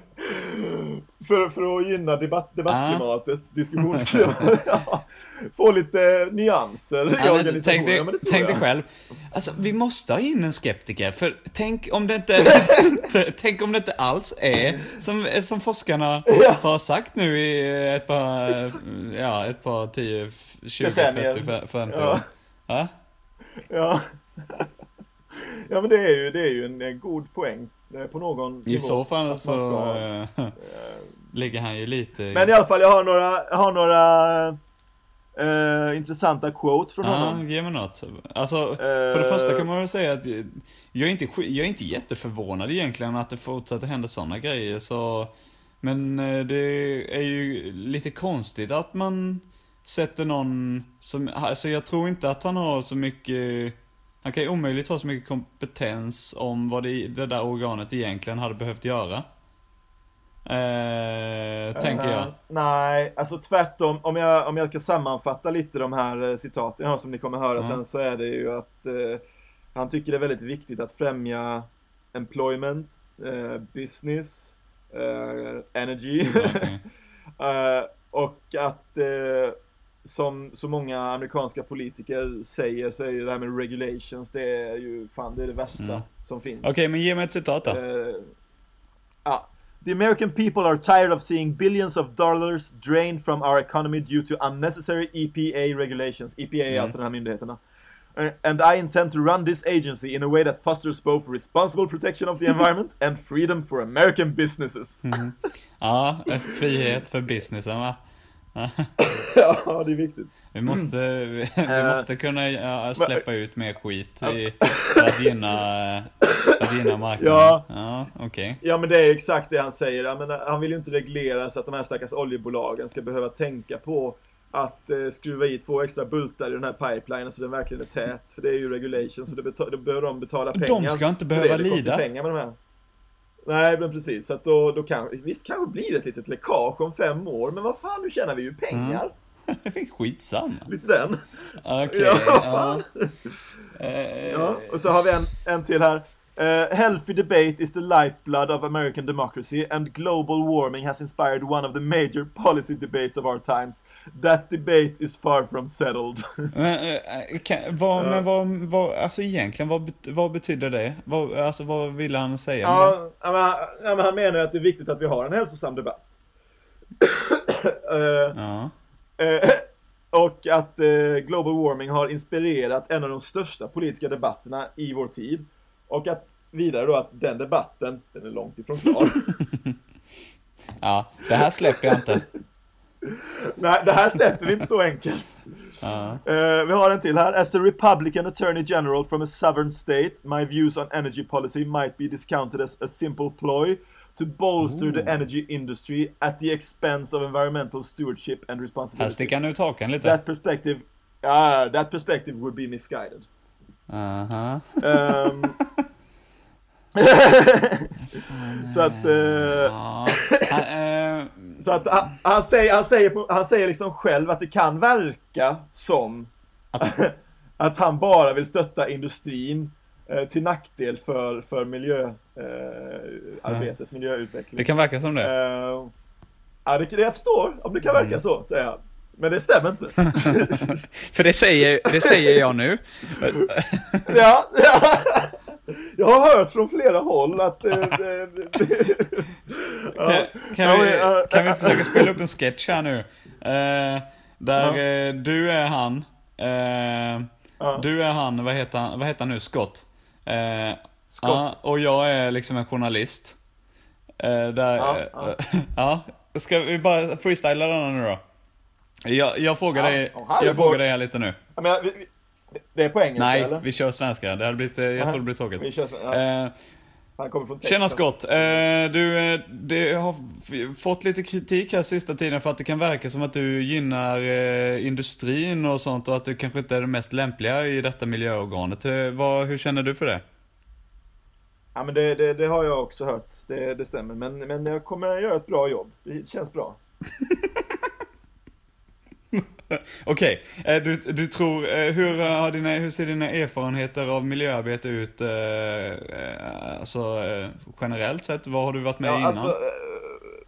B: för, för att gynna debatt, debattklimatet, diskussionsklimatet. ja, få lite nyanser i
A: Ja, tänk
B: organisationen.
A: dig,
B: Ja,
A: tänk dig själv. Alltså, vi måste ha in en skeptiker, för tänk om det inte, tänk om det inte alls är som, som forskarna
B: Ja.
A: har sagt nu i ett par, ja, ett par 10, 20,
B: Decennier.
A: 30, 50
B: Ja.
A: år. Ja.
B: Ja. ja men det är ju, det är ju en, en god poäng eh, på någon
A: I
B: nivå
A: så fall så
B: ska-
A: eh, ligger han ju lite i...
B: Men i alla fall, jag har några, jag har några eh, intressanta quotes från
A: Ja,
B: honom.
A: ge mig något. Alltså, för det
B: Eh.
A: första kan man väl säga att jag är inte, jag är inte jätteförvånad egentligen att det fortsätter hända sådana grejer, så... Men eh, det är ju lite konstigt att man sätter någon som, alltså jag tror inte att han har så mycket, han kan ju omöjligt ha så mycket kompetens om vad det, det där organet egentligen hade behövt göra. Eh, tänker jag.
B: Eh, nej, alltså tvärtom. Om jag, om jag ska sammanfatta lite de här eh, citaten jag har som ni kommer höra
A: Ja.
B: sen så är det ju att eh, han tycker det är väldigt viktigt att främja employment, eh, business, energy
A: Okej.
B: eh, och att som så många amerikanska politiker säger så är ju det här med regulations det är ju fan det är det värsta
A: Mm.
B: som finns.
A: Okej, men ge mig ett citat då.
B: The American people are tired of seeing billions of dollars drained from our economy due to unnecessary EPA regulations. EPA
A: Mm.
B: alltså här myndigheterna. Uh, and I intend to run this agency in a way that fosters both responsible protection of the environment and freedom for American businesses.
A: Ja, frihet för businessen va?
B: ja, det är viktigt.
A: Vi måste, vi, vi
B: Eh,
A: måste kunna ja, släppa ut mer skit i, för att gynna, för att gynna marknaden.
B: Ja.
A: Ja, okej.
B: Ja men det är exakt det han säger. Jag menar, han vill ju inte reglera så att de här stackars oljebolagen ska behöva tänka på att eh, skruva i två extra bultar i den här pipelinen så den verkligen är tät. För det är ju regulation så det då behöver de betala
A: De
B: pengar.
A: ska inte behöva
B: det. det
A: lida.
B: pengar med de här. Nej men precis, så att då, då kan, visst kanske blir det ett litet läckage om fem år, men vad fan nu tjänar vi ju pengar.
A: Skitsamma.
B: Lite den.
A: Okej,
B: Ja,
A: ja.
B: fan.
A: Eh,
B: Ja, och så har vi en, en till här. Eh, healthy debate is the lifeblood of American democracy and global warming has inspired one of the major policy debates of our times. That debate is far from settled.
A: Men, eh, kan, vad,
B: Ja.
A: men vad, vad, alltså egentligen, vad, vad betyder det? Vad, alltså vad ville han säga
B: ja, ja, men, ja, men han menar att det är viktigt att vi har en hälsosam debatt.
A: Ja.
B: Eh, och att eh, global warming har inspirerat en av de största politiska debatterna i vår tid. Och att vidare då att den debatten, den är långt ifrån klar.
A: ja, det här släpper jag inte.
B: Nej, det här släpper vi inte så enkelt.
A: Ja.
B: Eh, vi har en till här. As a Republican Attorney General from a southern state, my views on energy policy might be discounted as a simple ploy to bolster the
A: Ooh.
B: energy industry at the expense of environmental stewardship and
A: Här
B: responsibility.
A: sticker han ut hakan lite.
B: That perspective, ah, that perspective would be misguided.
A: Aha.
B: Ehm, så att, eh,
A: Ja. Han, eh,
B: så att han, han säger, han säger, på, han säger liksom själv att det kan verka som att han bara vill stötta industrin till nackdel för, för miljöarbetet, eh, arbetet, miljöutveckling.
A: det kan verka som det.
B: Eh, ja, det, jag förstår om det kan verka så, säger han. Men det stämmer inte.
A: För det säger, det säger jag nu.
B: ja, ja. Jag har hört från flera håll att... Eh, ja.
A: Kan, kan,
B: Ja,
A: vi,
B: ja,
A: kan vi försöka spela upp en sketch här nu? Eh, där
B: Ja.
A: eh, du är han. Eh,
B: Ja.
A: Du är han, vad heter han, vad heter han nu? Scott. Eh. Ja, och jag är liksom en journalist. Eh, där,
B: Ja,
A: ja,
B: ja.
A: ja. Ska vi bara freestyla denna nu då? Jag, jag frågar dig, jag frågar dig här lite nu.
B: Men, vi, vi, det är på engelska
A: Nej,
B: eller?
A: vi kör svenska. Det hade blivit, eh, jag
B: Aha.
A: tror det blir tråkigt.
B: Vi kör ja. Han kommer från
A: Tjena
B: Texas.
A: Scott, eh, du, eh, det har fått lite kritik här sista tiden för att det kan verka som att du gynnar eh, industrin och sånt och att du kanske inte är den mest lämpliga i detta miljöorganet. Hur känner du för det?
B: Ja men det, det, det har jag också hört. Det, det stämmer. Men, men jag kommer göra ett bra jobb. Det känns bra.
A: Okej, eh, du, du tror, eh, hur, har dina, hur ser dina erfarenheter av miljöarbete ut eh, eh, alltså, eh, generellt sett? Vad har du varit med
B: Ja,
A: innan?
B: alltså, eh,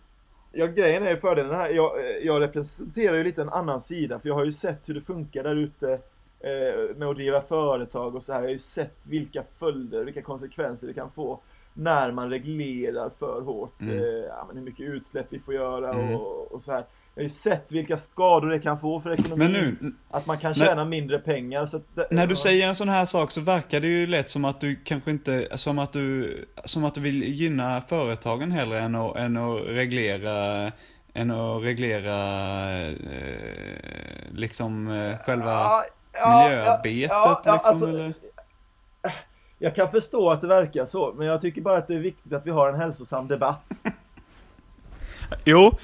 B: ja, grejen är ju fördelen här. Jag, eh, jag representerar ju lite en annan sida. För jag har ju sett hur det funkar där ute eh, med att driva företag och så här. Jag har ju sett vilka följder, vilka konsekvenser det kan få när man reglerar för hårt.
A: Mm.
B: Eh, ja, men hur mycket utsläpp vi får göra
A: Mm.
B: och, och så här. Jag har ju sett vilka skador det kan få för ekonomin.
A: Men nu,
B: Att man kan
A: när-
B: tjäna mindre pengar. Det,
A: När du
B: ja.
A: säger en sån här sak så verkar det ju lätt som att du kanske inte, som att du, som att du vill gynna företagen hellre än att, än att reglera, än att reglera eh, liksom eh, själva
B: Ja, ja,
A: miljöarbetet
B: ja, ja,
A: liksom
B: alltså,
A: eller?
B: Jag kan förstå att det verkar så, men jag tycker bara att det är viktigt att vi har en hälsosam debatt.
A: Jo.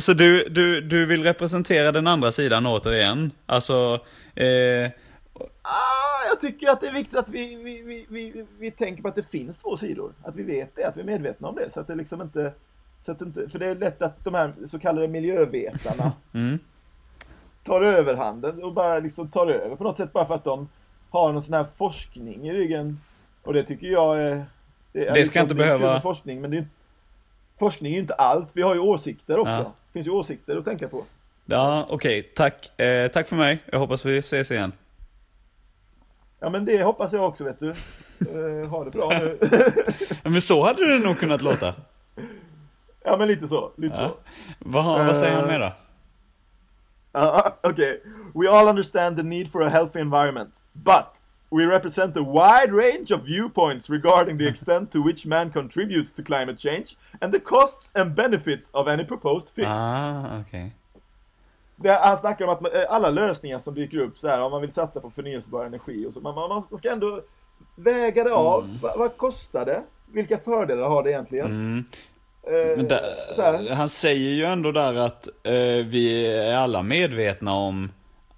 A: Så du, du, du vill representera den andra sidan återigen? Alltså, eh,
B: Ah, jag tycker att det är viktigt att vi, vi, vi, vi, vi tänker på att det finns två sidor. Att vi vet det, att vi är medvetna om det. Så att det liksom inte... Så att inte för det är lätt att de här så kallade miljövetarna
A: mm,
B: tar överhanden och bara liksom tar över på något sätt bara för att de har någon sån här forskning i ryggen. Och det tycker jag är... är
A: Det ska inte
B: är
A: behöva-
B: Forskning, men det är, forskning är ju inte allt. Vi har ju åsikter också.
A: Ja.
B: Det finns ju åsikter att tänka på.
A: ja okej, tack. Eh, tack för mig. Jag hoppas vi ses igen.
B: Ja men det hoppas jag också vet du. Eh, ha det bra nu.
A: Men så hade det nog kunnat låta.
B: ja men lite så. Lite
A: Ja.
B: så.
A: Vad, vad säger han
B: Eh,
A: mer då?
B: Uh, okay, we all understand the need for a healthy environment, but we represent a wide range of viewpoints regarding the extent to which man contributes to climate change and the costs and benefits of any proposed fix.
A: Ah, okej.
B: Det, han snackar om att eh, alla lösningar som dyker upp så här, om man vill satsa på förnyelsebar energi och så, man, man, ska ändå väga det av. Va, vad kostar det? Vilka fördelar har det egentligen?
A: Mm.
B: Eh,
A: där, han säger ju ändå där att eh, vi är alla medvetna om,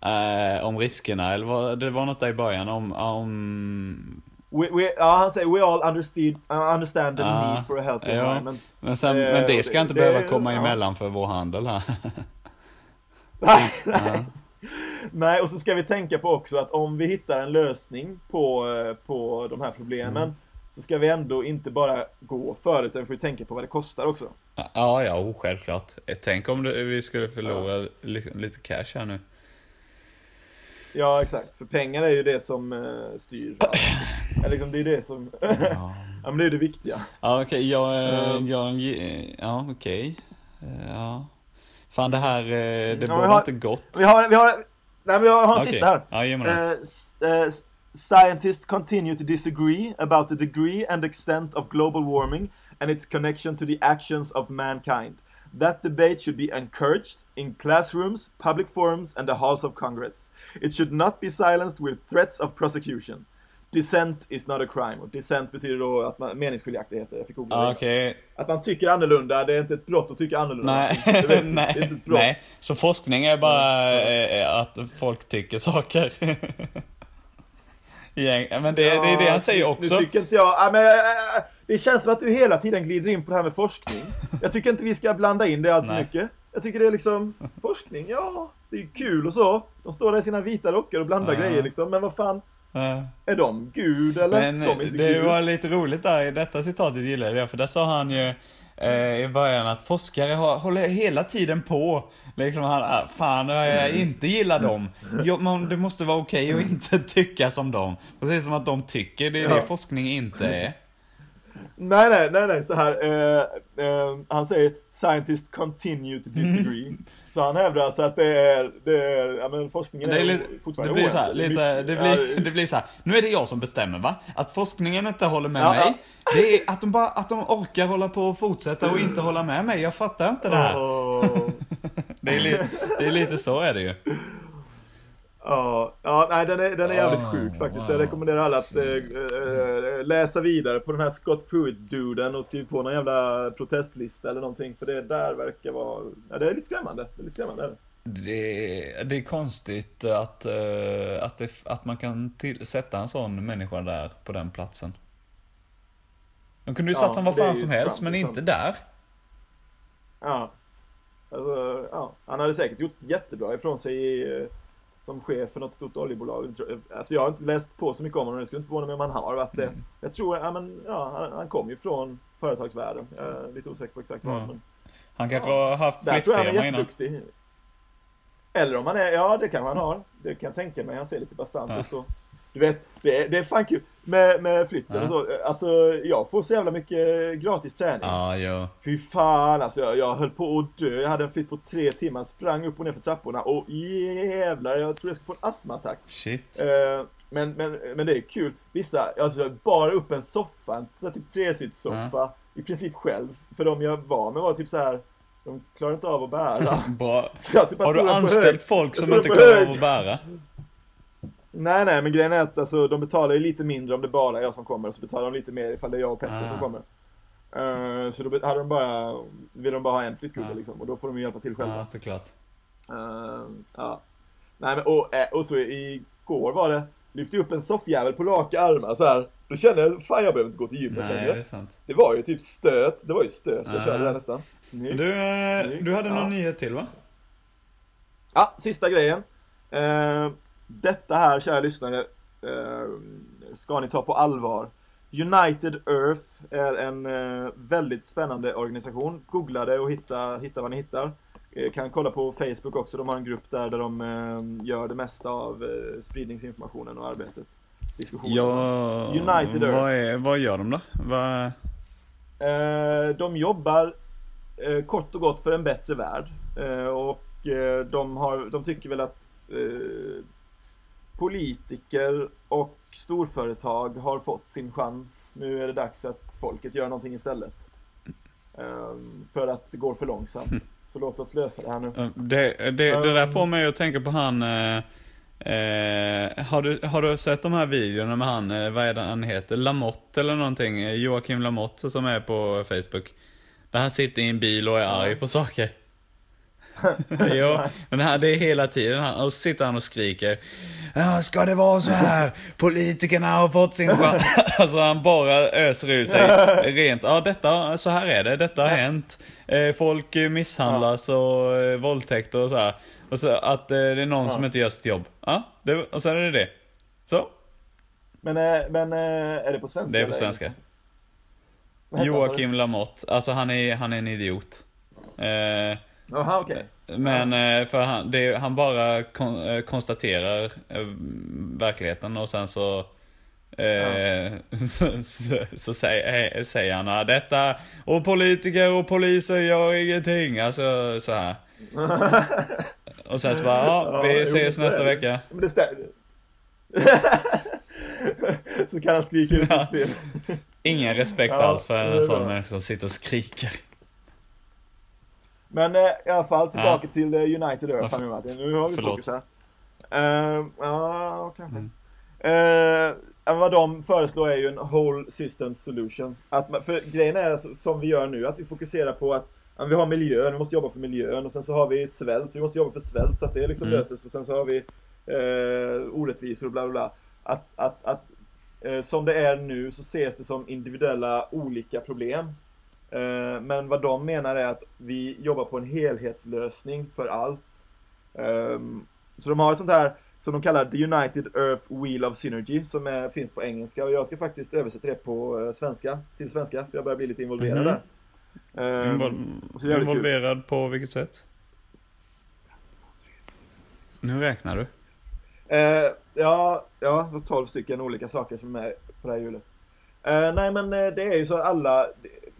A: eh, om riskerna, eller vad, det var något där i början om, om
B: We, we, ja, han säger we all understand, uh, understand the
A: Ja,
B: need for a healthy
A: ja.
B: environment.
A: men, sen,
B: Eh,
A: men det ska
B: det-
A: inte
B: det-
A: behöva komma
B: ja.
A: emellan för vår handel här.
B: Nej, nej.
A: Ja.
B: nej, och så ska vi tänka på också att om vi hittar en lösning på, eh, på de här problemen
A: Mm.
B: så ska vi ändå inte bara gå före utan vi får tänka på vad det kostar också.
A: Ja, ja, oh, självklart. Tänk om det, vi skulle förlora li, lite cash här nu.
B: Ja, exakt. För pengar är ju det som eh, styr. Eller liksom, det är det som... ja, men det är det viktiga.
A: Ja, okej, jag, eh,
B: Mm.
A: jag, ja, okej. Eh, Ja. Fan det här, eh, det
B: Ja,
A: bådar inte gott.
B: Vi har, vi har, nej, men vi har, en
A: Okej.
B: sista här.
A: Ja, ge mig den.
B: Uh, uh, scientists continue to disagree about the degree and extent of global warming and its connection to the actions of mankind. That debate should be encouraged in classrooms, public forums, and the halls of Congress. It should not be silenced with threats of prosecution. Dissent is not a crime. Och dissent betyder då att man, meningsskiljaktigheter. Jag fick googla
A: Ja,
B: det. Att man tycker annorlunda, det är inte ett brott att tycka annorlunda.
A: Nej,
B: Det är, det är inte ett brott.
A: nej. Så forskning är bara eh, att folk tycker saker. Ja, men det, det är det han säger också.
B: Nu tycker inte jag, ja, men, äh, det känns som att du hela tiden glider in på det här med forskning. Jag tycker inte vi ska blanda in det allt för mycket. Jag tycker det är liksom, forskning, ja, det är kul och så. De står där i sina vita rockar och blandar
A: Ja.
B: grejer liksom, men vad fan,
A: Ja.
B: är de gud eller?
A: Men
B: de är inte
A: det
B: gud.
A: var lite roligt där i detta citatet gillade jag, för där sa han ju eh, i början att forskare har, håller hela tiden på. Liksom han, ah, fan jag inte gillar dem. Jo, men det måste vara okej att inte tycka som dem. Precis som att de tycker, det är
B: Ja.
A: det forskning inte är.
B: Nej, nej, nej, nej, så här. Eh, eh, han säger scientists continue to disagree. Så han hävdar alltså att det är, det är ja men forskningen
A: Det, är
B: är
A: lite,
B: fortfarande
A: det blir så här, lite, det
B: Ja,
A: blir, det blir så här. nu är det jag som bestämmer va? Att forskningen inte håller med
B: Ja,
A: mig. Det är att de bara, att de orkar hålla på och fortsätta och inte hålla med mig. Jag fattar inte det här.
B: åh.
A: Det är, li, det är lite så är det ju.
B: Ja, ja, nej den är, den är jävligt
A: Oh,
B: sjuk faktiskt.
A: wow.
B: Jag rekommenderar alla att eh, läsa vidare på den här Scott Pruitt-duden och skriva på någon jävla protestlista eller någonting. För det där verkar vara, ja det är lite skrämmande. Det är lite skrämmande. det.
A: Det, är konstigt att, eh, att, det, att man kan till, sätta en sån människa där på den platsen. De kunde ju
B: Ja,
A: satt honom vad
B: det är
A: fan som helst, men
B: liksom.
A: inte där.
B: Ja. Alltså, ja. Han hade säkert gjort jättebra ifrån sig i, som chef för något stort oljebolag. Alltså jag har inte läst på så mycket om honom, det skulle inte förvåna mig om han har varit det.
A: Mm.
B: Jag tror, ja men ja, han, han kom ju från företagsvärlden. Jag är lite osäker på exakt vad.
A: Ja.
B: Men
A: Han kanske
B: Ja.
A: har haft flyttfirma innan.
B: Eller om han är, ja det kanske han har. Det kan jag tänka mig, han ser lite bastant
A: Ja.
B: ut så. Du vet, det är, det är fan kul med, med flytten
A: Ja.
B: och så. Alltså jag får så jävla mycket gratis träning.
A: Ja, ja.
B: Fy fan alltså, jag, jag höll på att dö. Jag hade en flytt på tre timmar, sprang upp och ner för trapporna och jävlar, jag tror jag ska få en astmaattack.
A: Shit.
B: Eh, men, men, men det är kul. Vissa, alltså bara upp en soffa, en så typ tresitssoffa, i princip själv. För de jag var med var typ så här. de klarar inte av att bära.
A: Bra.
B: Jag typ
A: Har du anställt folk
B: Jag
A: som inte klarar av att bära?
B: Nej nej, men grejen är att alltså, de betalar ju lite mindre om det bara är jag som kommer, och så betalar de lite mer ifall det är jag och Petter
A: Ah.
B: som kommer. Eh, så då hade de bara, vill de bara ha en flyttkudde
A: Ja.
B: liksom, och då får de ju hjälpa till själva.
A: Ja, såklart.
B: Eh, ja. Nej men och, eh, och så igår var det, lyfte upp en soffjävel på raka armar så här. Då kände jag, fan jag behöver inte gå till gymmet
A: Nej,
B: längre.
A: det är sant.
B: Det var ju typ stöt, det var ju stöt jag
A: Ah.
B: körde där nästan. Snyggt.
A: Du,
B: Snyggt.
A: du hade någon
B: Ja.
A: nyhet till va?
B: Ja, sista grejen. Eh, detta här, kära lyssnare, eh, ska ni ta på allvar. United Earth är en eh, väldigt spännande organisation. Googla det och hitta, hitta vad ni hittar. Eh, kan kolla på Facebook också, de har en grupp där, där de gör det mesta av spridningsinformationen och arbetet. Diskussionen.
A: Ja,
B: United Earth.
A: vad, är, vad gör de då? Vad...
B: De jobbar kort och gott för en bättre värld. Och de, har, de tycker väl att politiker och storföretag har fått sin chans. Nu är det dags att folket gör någonting istället. Eh, för att det går för långsamt. Så låt oss lösa det här nu.
A: Det, det, det där får mig att tänka på han... Eh, eh, har, du, har du sett de här videorna med han, eh, vad är det han heter? Lamotte eller någonting? Eh, Joakim Lamotte som är på Facebook. Där han sitter i en bil och är arg på saker. jo, men det här det är hela tiden. Han- Och så sitter han och skriker. Ja, ska det vara så här? Politikerna har fått sin chans. alltså han bara öser ur sig rent. Ja, detta, så här är det. Detta har hänt. Eh, Folk misshandlas och eh, våldtäkter och så här. Och så att eh, det är någon som inte gör sitt jobb. Ja, det, och sen är det det. Så,
B: Men, men är det på svenska?
A: det är på svenska.
B: Han?
A: Joakim Lamotte. Alltså han är, han är en idiot. Eh,
B: Jaha, okej.
A: Men eh, för han, det, han bara kon, eh, konstaterar eh, verkligheten och sen så eh, så, så, så säger, säger han att detta och politiker och poliser gör ingenting. Alltså så här. Och sen så bara, ja,
B: Ja,
A: vi
B: jo,
A: ses
B: så
A: nästa vecka.
B: Men det stämmer. så kan han skrika ut
A: Ja. Ingen respekt
B: Ja,
A: alls för en sån människa som sitter och skriker.
B: Men eh, i alla fall tillbaka till eh, United här nu Martin. Nu har vi
A: Förlåt.
B: fokus här. Eh, ja, kanske.
A: Mm.
B: Men vad de föreslår är ju en whole system solution. Att, man- för grejen är som vi gör nu, att vi fokuserar på att ja, vi har miljön, vi måste jobba för miljön och sen så har vi svält, vi måste jobba för svält så att det liksom
A: Mm.
B: löses och sen så har vi eh, orättvisor och bla bla bla. Att, att, att eh, som det är nu så ses det som individuella olika problem. Eh, men vad de menar är att vi jobbar på en helhetslösning för allt. Ehm, så de har ett sånt här som de kallar The United Earth Wheel of Synergy som är, finns på engelska och jag ska faktiskt översätta det på eh, svenska, till svenska, för jag börjar bli lite involverad
A: Mhm.
B: där. Ehm,
A: Invol-
B: jävligt kul.
A: involverad på vilket sätt? Nu räknar du.
B: Eh, ja, ja, det var 12 stycken olika saker som är på det här hjulet. Eh, nej men det är ju så att alla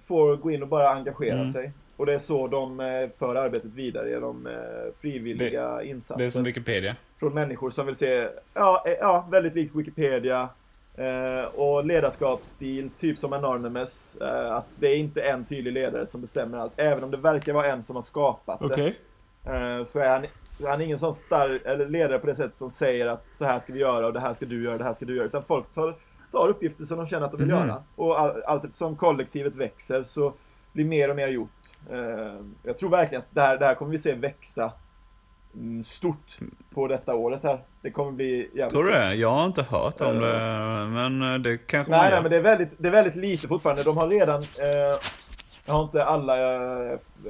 B: får gå in och bara engagera
A: Mm.
B: sig. Och det är så de eh, för arbetet vidare genom eh, frivilliga insatser.
A: Det är som Wikipedia.
B: Från människor som vill se, ja, eh, ja väldigt likt Wikipedia. Eh, och ledarskapsstil, typ som Anonymous. Eh, att det är inte en tydlig ledare som bestämmer allt. Även om det verkar vara en som har skapat det.
A: Okej.
B: Eh, så är han, så är han ingen sån stark, eller ledare på det sättet som säger att så här ska vi göra och det här ska du göra, det här ska du göra. Utan folk tar, tar uppgifter som de känner att de vill
A: Mhm.
B: göra. Och all, allt eftersom kollektivet växer så blir mer och mer gjort. Eh, jag tror verkligen att det här, det här kommer vi se växa mm, stort på detta året här. Det kommer bli jävligt
A: Tror du det? Jag har inte hört om
B: Eh.
A: det, men eh, det kanske man
B: Nej,
A: gör.
B: nej, men det är, väldigt, det är väldigt lite fortfarande. De har redan... Eh, jag har inte alla... Jag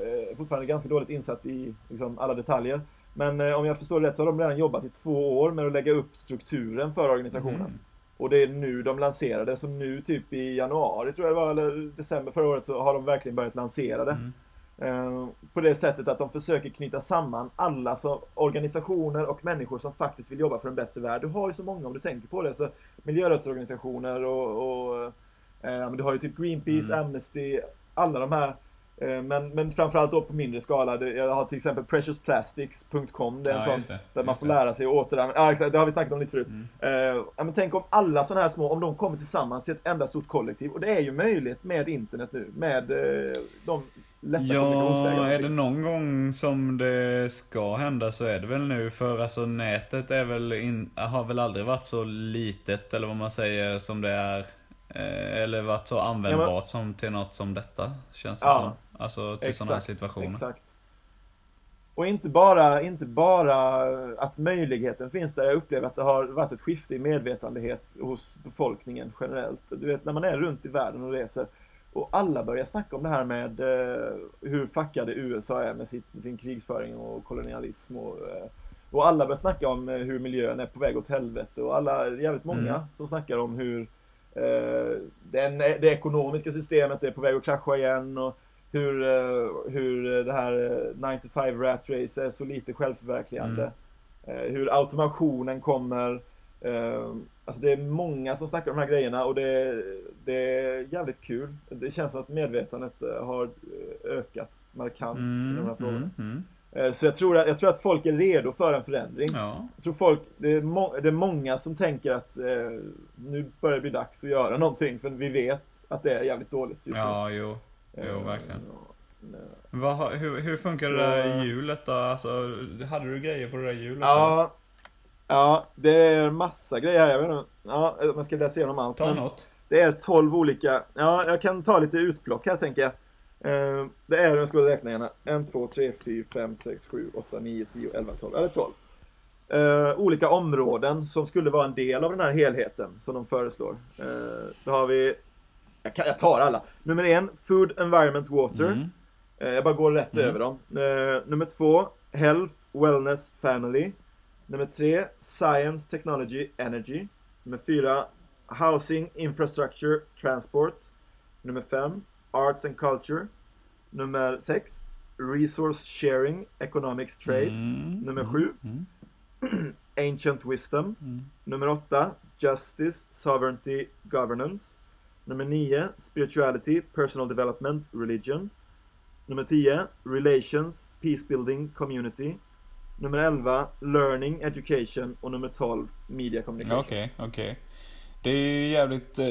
B: är fortfarande ganska dåligt insatt i liksom, alla detaljer. Men eh, om jag förstår det rätt så har de redan jobbat i två år med att lägga upp strukturen för organisationen.
A: Mm.
B: Och det är nu de lanserar det. Så nu typ i januari tror jag det var, eller december förra året, så har de verkligen börjat lansera det.
A: Mm.
B: Eh, på det sättet att de försöker knyta samman alla så, organisationer och människor som faktiskt vill jobba för en bättre värld. Du har ju så många om du tänker på det. Så miljörättsorganisationer och, och eh, du har ju typ Greenpeace,
A: Mm.
B: Amnesty, alla de här. Eh, men, men framförallt då på mindre skala. Jag har till exempel preciousplastics.com. Det är en
A: Ja,
B: sån
A: det,
B: där man får
A: det.
B: lära sig att återanvända. Ja, exakt. Det har vi snackat om lite förut.
A: Mm.
B: Ja, men tänk om alla sådana här små, om de kommer tillsammans till ett enda stort kollektiv. Och det är ju möjligt med internet nu. Med eh, de lätta
A: Ja, är det någon gång som det ska hända så är det väl nu för alltså nätet är väl in, har väl aldrig varit så litet eller vad man säger som det är. Eller varit så användbart som till något som detta känns det
B: Ja,
A: som. Alltså till sådana här situationer.
B: Exakt. Och inte bara, inte bara att möjligheten finns där. Jag upplever att det har varit ett skifte i medvetandehet hos befolkningen generellt. Du vet, när man är runt i världen och reser och alla börjar snacka om det här med eh, hur fuckade USA är med, sitt, sin krigsföring och kolonialism. Och, eh, och alla börjar snacka om eh, hur miljön är på väg åt helvete. Och alla, jävligt många
A: Mm.
B: som snackar om hur eh, den, det ekonomiska systemet är på väg att krascha igen. Och, hur, eh, hur det här eh, 9 to 5 rat race är så lite självförverkligande. Eh, Hur automationen kommer. eh, Alltså det är många som snackar om de här grejerna och det, det är jävligt kul. Det känns som att medvetandet eh, har eh, ökat markant i de här
A: Mm,
B: frågorna.
A: mm, mm.
B: Eh, Så jag tror, att, jag tror att folk är redo för en förändring.
A: Ja.
B: Jag tror folk, det är, må, det är många som tänker att eh, nu börjar det bli dags att göra någonting för vi vet att det är jävligt dåligt just nu.
A: ja, jo. Jo,
B: Eh,
A: verkligen.
B: ja.
A: Vad, har- hur, hur funkar det
B: Så-
A: där hjulet då? Alltså, hade du grejer på det där hjulet? då?
B: Ja, ja, det är massa grejer här. Jag vet inte. Ja, om jag ska läsa igenom allt.
A: Ta något.
B: Det är 12 olika. Ja, jag kan ta lite utplock här tänker jag. Eh, Det är, jag ska räkna gärna. 1, 2, 3, 4, 5, 6, 7, 8, 9, 10, 11, 12. Eller 12. Eh, olika områden som skulle vara en del av den här helheten som de föreslår. Eh, då har vi, jag, kan, jag tar alla. Nummer en, Food, Environment, Water.
A: Mm.
B: Eh, Jag bara går rätt
A: Mm.
B: över dem. Eh, nummer två, Health, Wellness, Family. Nummer tre, Science, Technology, Energy. Nummer fyra, Housing, Infrastructure, Transport. Nummer fem, Arts and Culture. Nummer sex, Resource Sharing, Economics, Trade.
A: Mm.
B: Nummer sju,
A: Mm.
B: Ancient Wisdom.
A: Mm.
B: Nummer åtta, Justice, Sovereignty, Governance. Nummer nio, Spirituality, Personal Development, Religion. Nummer 10, Relations, Peace Building, Community. Nummer 11, Learning, Education. Och nummer 12, Media Communication.
A: Okej, okej. Det är ju jävligt eh,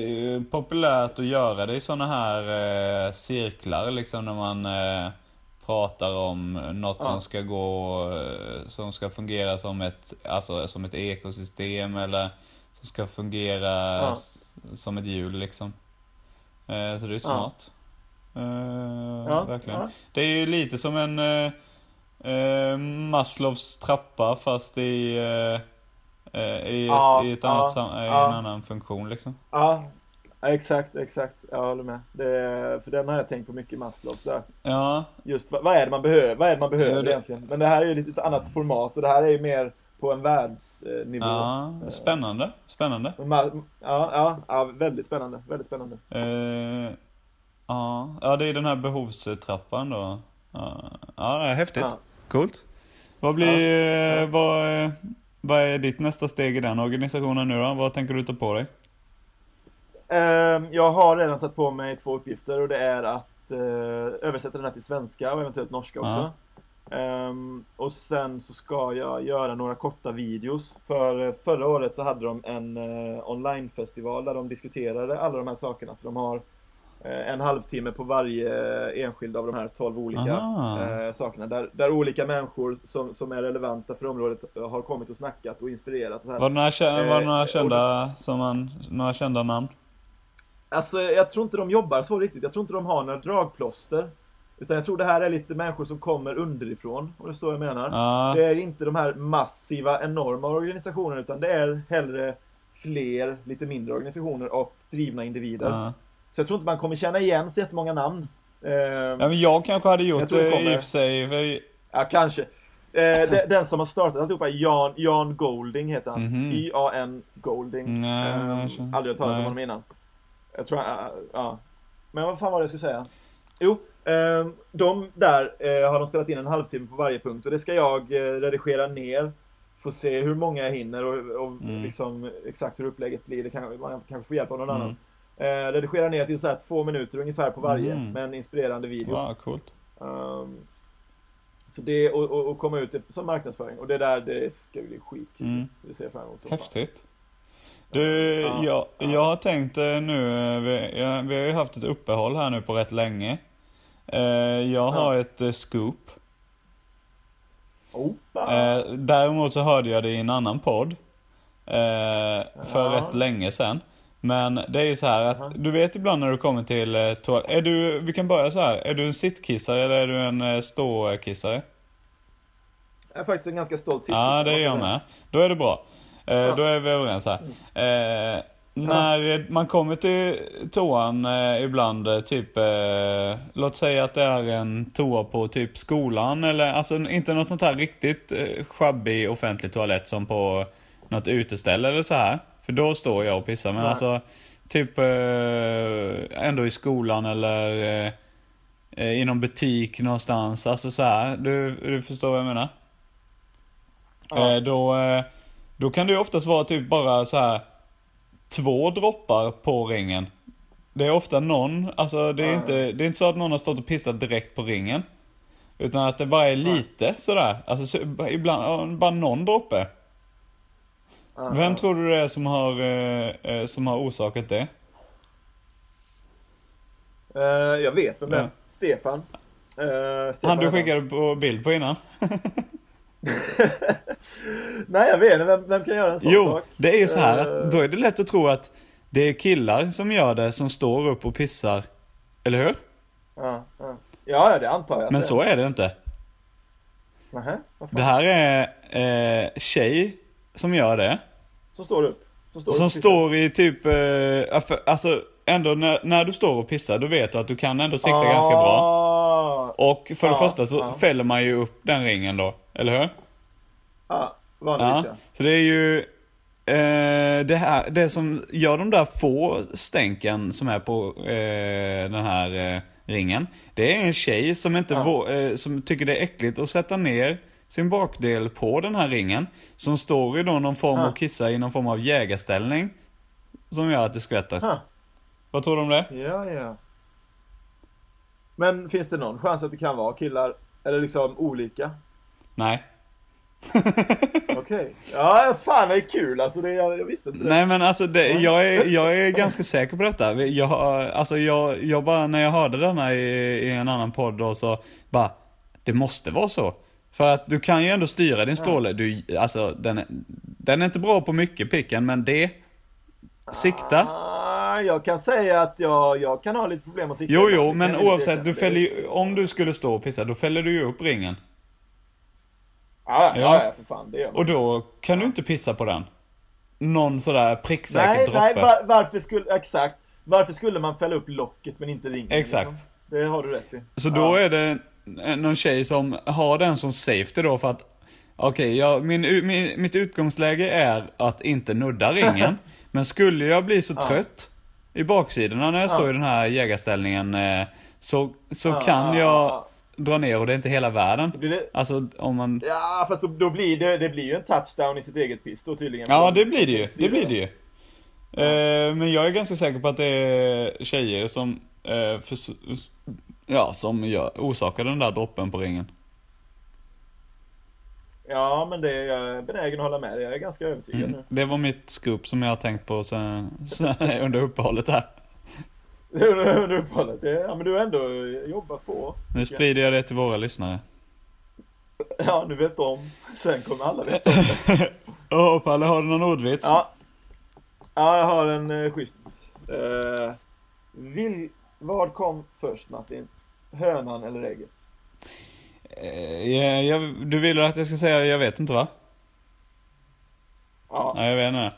A: populärt att göra det i sådana här eh, cirklar liksom när man eh, pratar om något
B: Ja.
A: som ska gå, eh, som ska fungera som ett, alltså som ett ekosystem eller som ska fungera
B: Ja.
A: Som ett hjul liksom. Eh, så det är smart. Eh,
B: Ja,
A: verkligen.
B: ja.
A: Det är ju lite som en eh, eh, Maslows trappa fast i, eh, i,
B: Ja,
A: ett, i, ett
B: ja,
A: annat, i
B: ja.
A: en annan funktion liksom.
B: Ja, exakt, exakt. Jag håller med. Det, för den har jag tänkt på mycket Maslows. Där.
A: Ja,
B: Just vad, vad är det man behöver, vad är det man behöver
A: Ja, det-
B: egentligen? Men det här är ju lite ett annat format och det här är ju mer på en världsnivå.
A: ja spännande, spännande.
B: Ja, ja, ja, väldigt spännande. Väldigt spännande.
A: Eh, ja, ja, det är den här behovstrappan då. Ja, ja häftigt.
B: Ja.
A: Coolt. Vad blir, eh, vad, eh, vad är ditt nästa steg i den organisationen nu då? Vad tänker du ta på dig?
B: ehm, jag har redan tagit på mig två uppgifter och det är att översätta den här till svenska och eventuellt norska också. Ehm, och sen så ska jag göra några korta videos. För eh, förra året så hade de en eh, onlinefestival där de diskuterade alla de här sakerna. Så de har eh, en halvtimme på varje enskild av de här 12 olika eh, sakerna. Där, där olika människor som, som är relevanta för området har kommit och snackat och inspirerat. Och.
A: Var det några, kä- var det några kända, som man, några kända namn?
B: Alltså jag tror inte de jobbar så riktigt. Jag tror inte de har några dragplåster. Utan jag tror det här är lite människor som kommer underifrån, om det är så jag menar.
A: Ja.
B: Det är inte de här massiva, enorma organisationerna utan det är hellre fler, lite mindre organisationer och drivna individer.
A: Ja.
B: Så jag tror inte man kommer känna igen så jättemånga namn. Eh,
A: ja, men jag kanske hade gjort
B: det
A: i och för sig. För,
B: Ja, kanske. Eh, de, den som har startat alltihopa är Jan, Jan Golding heter han.
A: Mhm.
B: Y-A-N Golding.
A: Nej,
B: Eh, aldrig hört talas om honom innan. Jag tror han, ja. Men vad fan var det jag skulle säga? Jo, de där eh, har de spelat in en halvtimme på varje punkt och det ska jag eh, redigera ner. Få se hur många jag hinner och, och
A: Mm.
B: liksom exakt hur upplägget blir. Det kan, man kanske får hjälp av någon
A: Mm.
B: annan. Eh, redigera ner till så här två minuter ungefär på varje
A: Mhm.
B: med en inspirerande video.
A: ja, coolt.
B: Ehm, så det, och, och, och komma ut som marknadsföring. Och det där, det ska bli skitkul.
A: Mm.
B: Det ser jag fram emot.
A: Häftigt. Du,
B: Ja,
A: jag,
B: ja.
A: jag har tänkt nu, vi, vi har ju haft ett uppehåll här nu på rätt länge. Eh, Jag har ett eh, scoop.
B: Opa!
A: Eh, Däremot så hörde jag det i en annan podd. För
B: Ja.
A: rätt länge sedan. Men det är ju så här att,
B: Jaha.
A: du vet ibland när du kommer till eh, toal- är du, vi kan börja så här. är du en sittkissare eller är du en eh, ståkissare?
B: Jag är faktiskt en ganska stolt titel.
A: Ja, det är jag med. Då är det bra. Eh,
B: Ja.
A: Då är vi överens här. Eh, när man kommer till toan eh, ibland, eh, typ, eh, låt säga att det är en toa på typ skolan eller, alltså inte något sånt här riktigt eh, sjabbig offentlig toalett som på något uteställe eller så här. För då står jag och pissar, men
B: Nej.
A: alltså typ eh, ändå i skolan eller eh, eh, i någon butik någonstans, alltså så här. Du, du förstår vad jag menar?
B: Ja.
A: Eh, då, eh, då kan det ju oftast vara typ bara så här två droppar på ringen. Det är ofta någon, alltså det är, inte, det är inte så att någon har stått och pissat direkt på ringen. Utan att det bara är lite sådär, alltså så, ibland, bara någon droppe. Vem tror du det är som har, eh, eh, som har orsakat det?
B: Eh, jag vet vem det är.
A: Ja.
B: Stefan. Stefan
A: Han du skickade på bild på innan?
B: Nej, jag vet inte. Vem, vem kan göra en sån
A: Jo,
B: sak?
A: det är ju så här
B: Eh,
A: att då är det lätt att tro att det är killar som gör det som står upp och pissar. Eller hur?
B: Ja, ja. ja, det antar jag.
A: Men så är det inte.
B: Nähä?
A: Det här är eh, tjej som gör det.
B: Som står upp. Som står
A: Som står i typ, eh, alltså ändå när, när du står och pissar, då vet du att du kan ändå sikta
B: ah,
A: ganska bra. Och för det
B: Ja,
A: första så
B: ja.
A: fäller man ju upp den ringen då, eller hur?
B: Ja, vanligtvis
A: Ja.
B: ja.
A: Så det är ju eh, det, här, det som gör de där få stänken som är på eh, den här eh, ringen. Det är en tjej som inte
B: Ja.
A: vå, eh, som tycker det är äckligt att sätta ner sin bakdel på den här ringen. Som står i då någon form
B: Ja.
A: av kissa i någon form av jägarställning. Som gör att det skvätter.
B: Ha.
A: Vad tror du om det?
B: Ja, ja. Men finns det någon chans att det kan vara killar? Eller liksom olika?
A: Nej.
B: Okej. Ja, fan det är kul alltså. Det, jag, jag visste inte det.
A: Nej men alltså det, jag, är, jag är ganska säker på detta. Jag, alltså jag, jag bara, när jag hörde denna i, i en annan podd då så bara, det måste vara så. För att du kan ju ändå styra din stråle. Du, alltså den, den är inte bra på mycket picken men det, sikta.
B: Jag kan säga att jag, jag kan ha lite problem att sikta.
A: Jo jo men oavsett, du fäller ju, om du skulle stå och pissa då fäller du ju upp ringen.
B: Ja, ja,
A: Ja.
B: för fan. Det gör man.
A: Och då kan du inte pissa på den. Någon sådär pricksäker
B: Nej,
A: droppe.
B: nej, var, varför skulle, exakt. Varför skulle man fälla upp locket men inte ringen?
A: Exakt.
B: liksom? Det har du rätt i.
A: Så då
B: Ja.
A: är det någon tjej som har den som safety då för att Okej, jag, min, min, mitt utgångsläge är att inte nudda ringen. men skulle jag bli så trött i baksidorna när jag står i den här jägarställningen eh, så, så
B: Ja,
A: kan
B: ja,
A: jag
B: ja.
A: dra ner och det är inte hela världen.
B: Det,
A: Alltså om man...
B: ja, fast då, då blir det, det blir ju en touchdown i sitt eget piss då tydligen.
A: Ja det blir det ju, det blir det ju. Eh, men jag är ganska säker på att det är tjejer som, eh, förs- ja, som gör, orsakar den där droppen på ringen.
B: Ja, men det är jag benägen att hålla med dig. Jag är ganska övertygad
A: Mm.
B: nu.
A: Det var mitt scoop som jag har tänkt på sen, sen under uppehållet här.
B: Under uppehållet. Ja, men du har ändå jobbat på.
A: Nu sprider jag det till våra lyssnare.
B: Ja, du vet om. Sen kommer alla veta om det.
A: Åh, Palle, har du någon ordvits?
B: Ja. Ja, jag har en uh, schysst. Uh, vill, vad kom först Martin? Hönan eller ägget?
A: Ja, du vill att jag ska säga jag vet inte va?
B: Ja.
A: Nej, jag vet inte.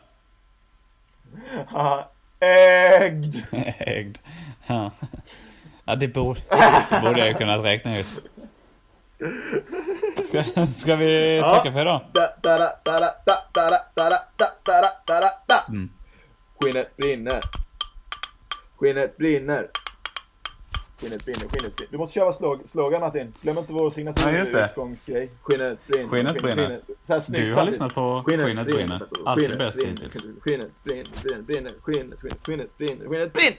B: Ägd!
A: ägd. Ja. ja, det borde, det borde jag kunnat räkna ut. Ska, ska vi
B: ja.
A: tacka för idag?
B: Skinnet brinner. Skinnet brinner. Skinnet brinner, skinnet brinner. Du måste köra slog, slogan Martin. Glöm inte vår signatur
A: Ja, just det.
B: utgångsgrej. Skinnet brinner.
A: Skinnet brinner.
B: Så här snyggt
A: Du har lyssnat på Skinnet brinner. Alltid bäst
B: brinner,
A: hittills.
B: Skinnet brinner, brinner, brinner, skinnet, skinnet, skinnet brinner, skinnet brinner.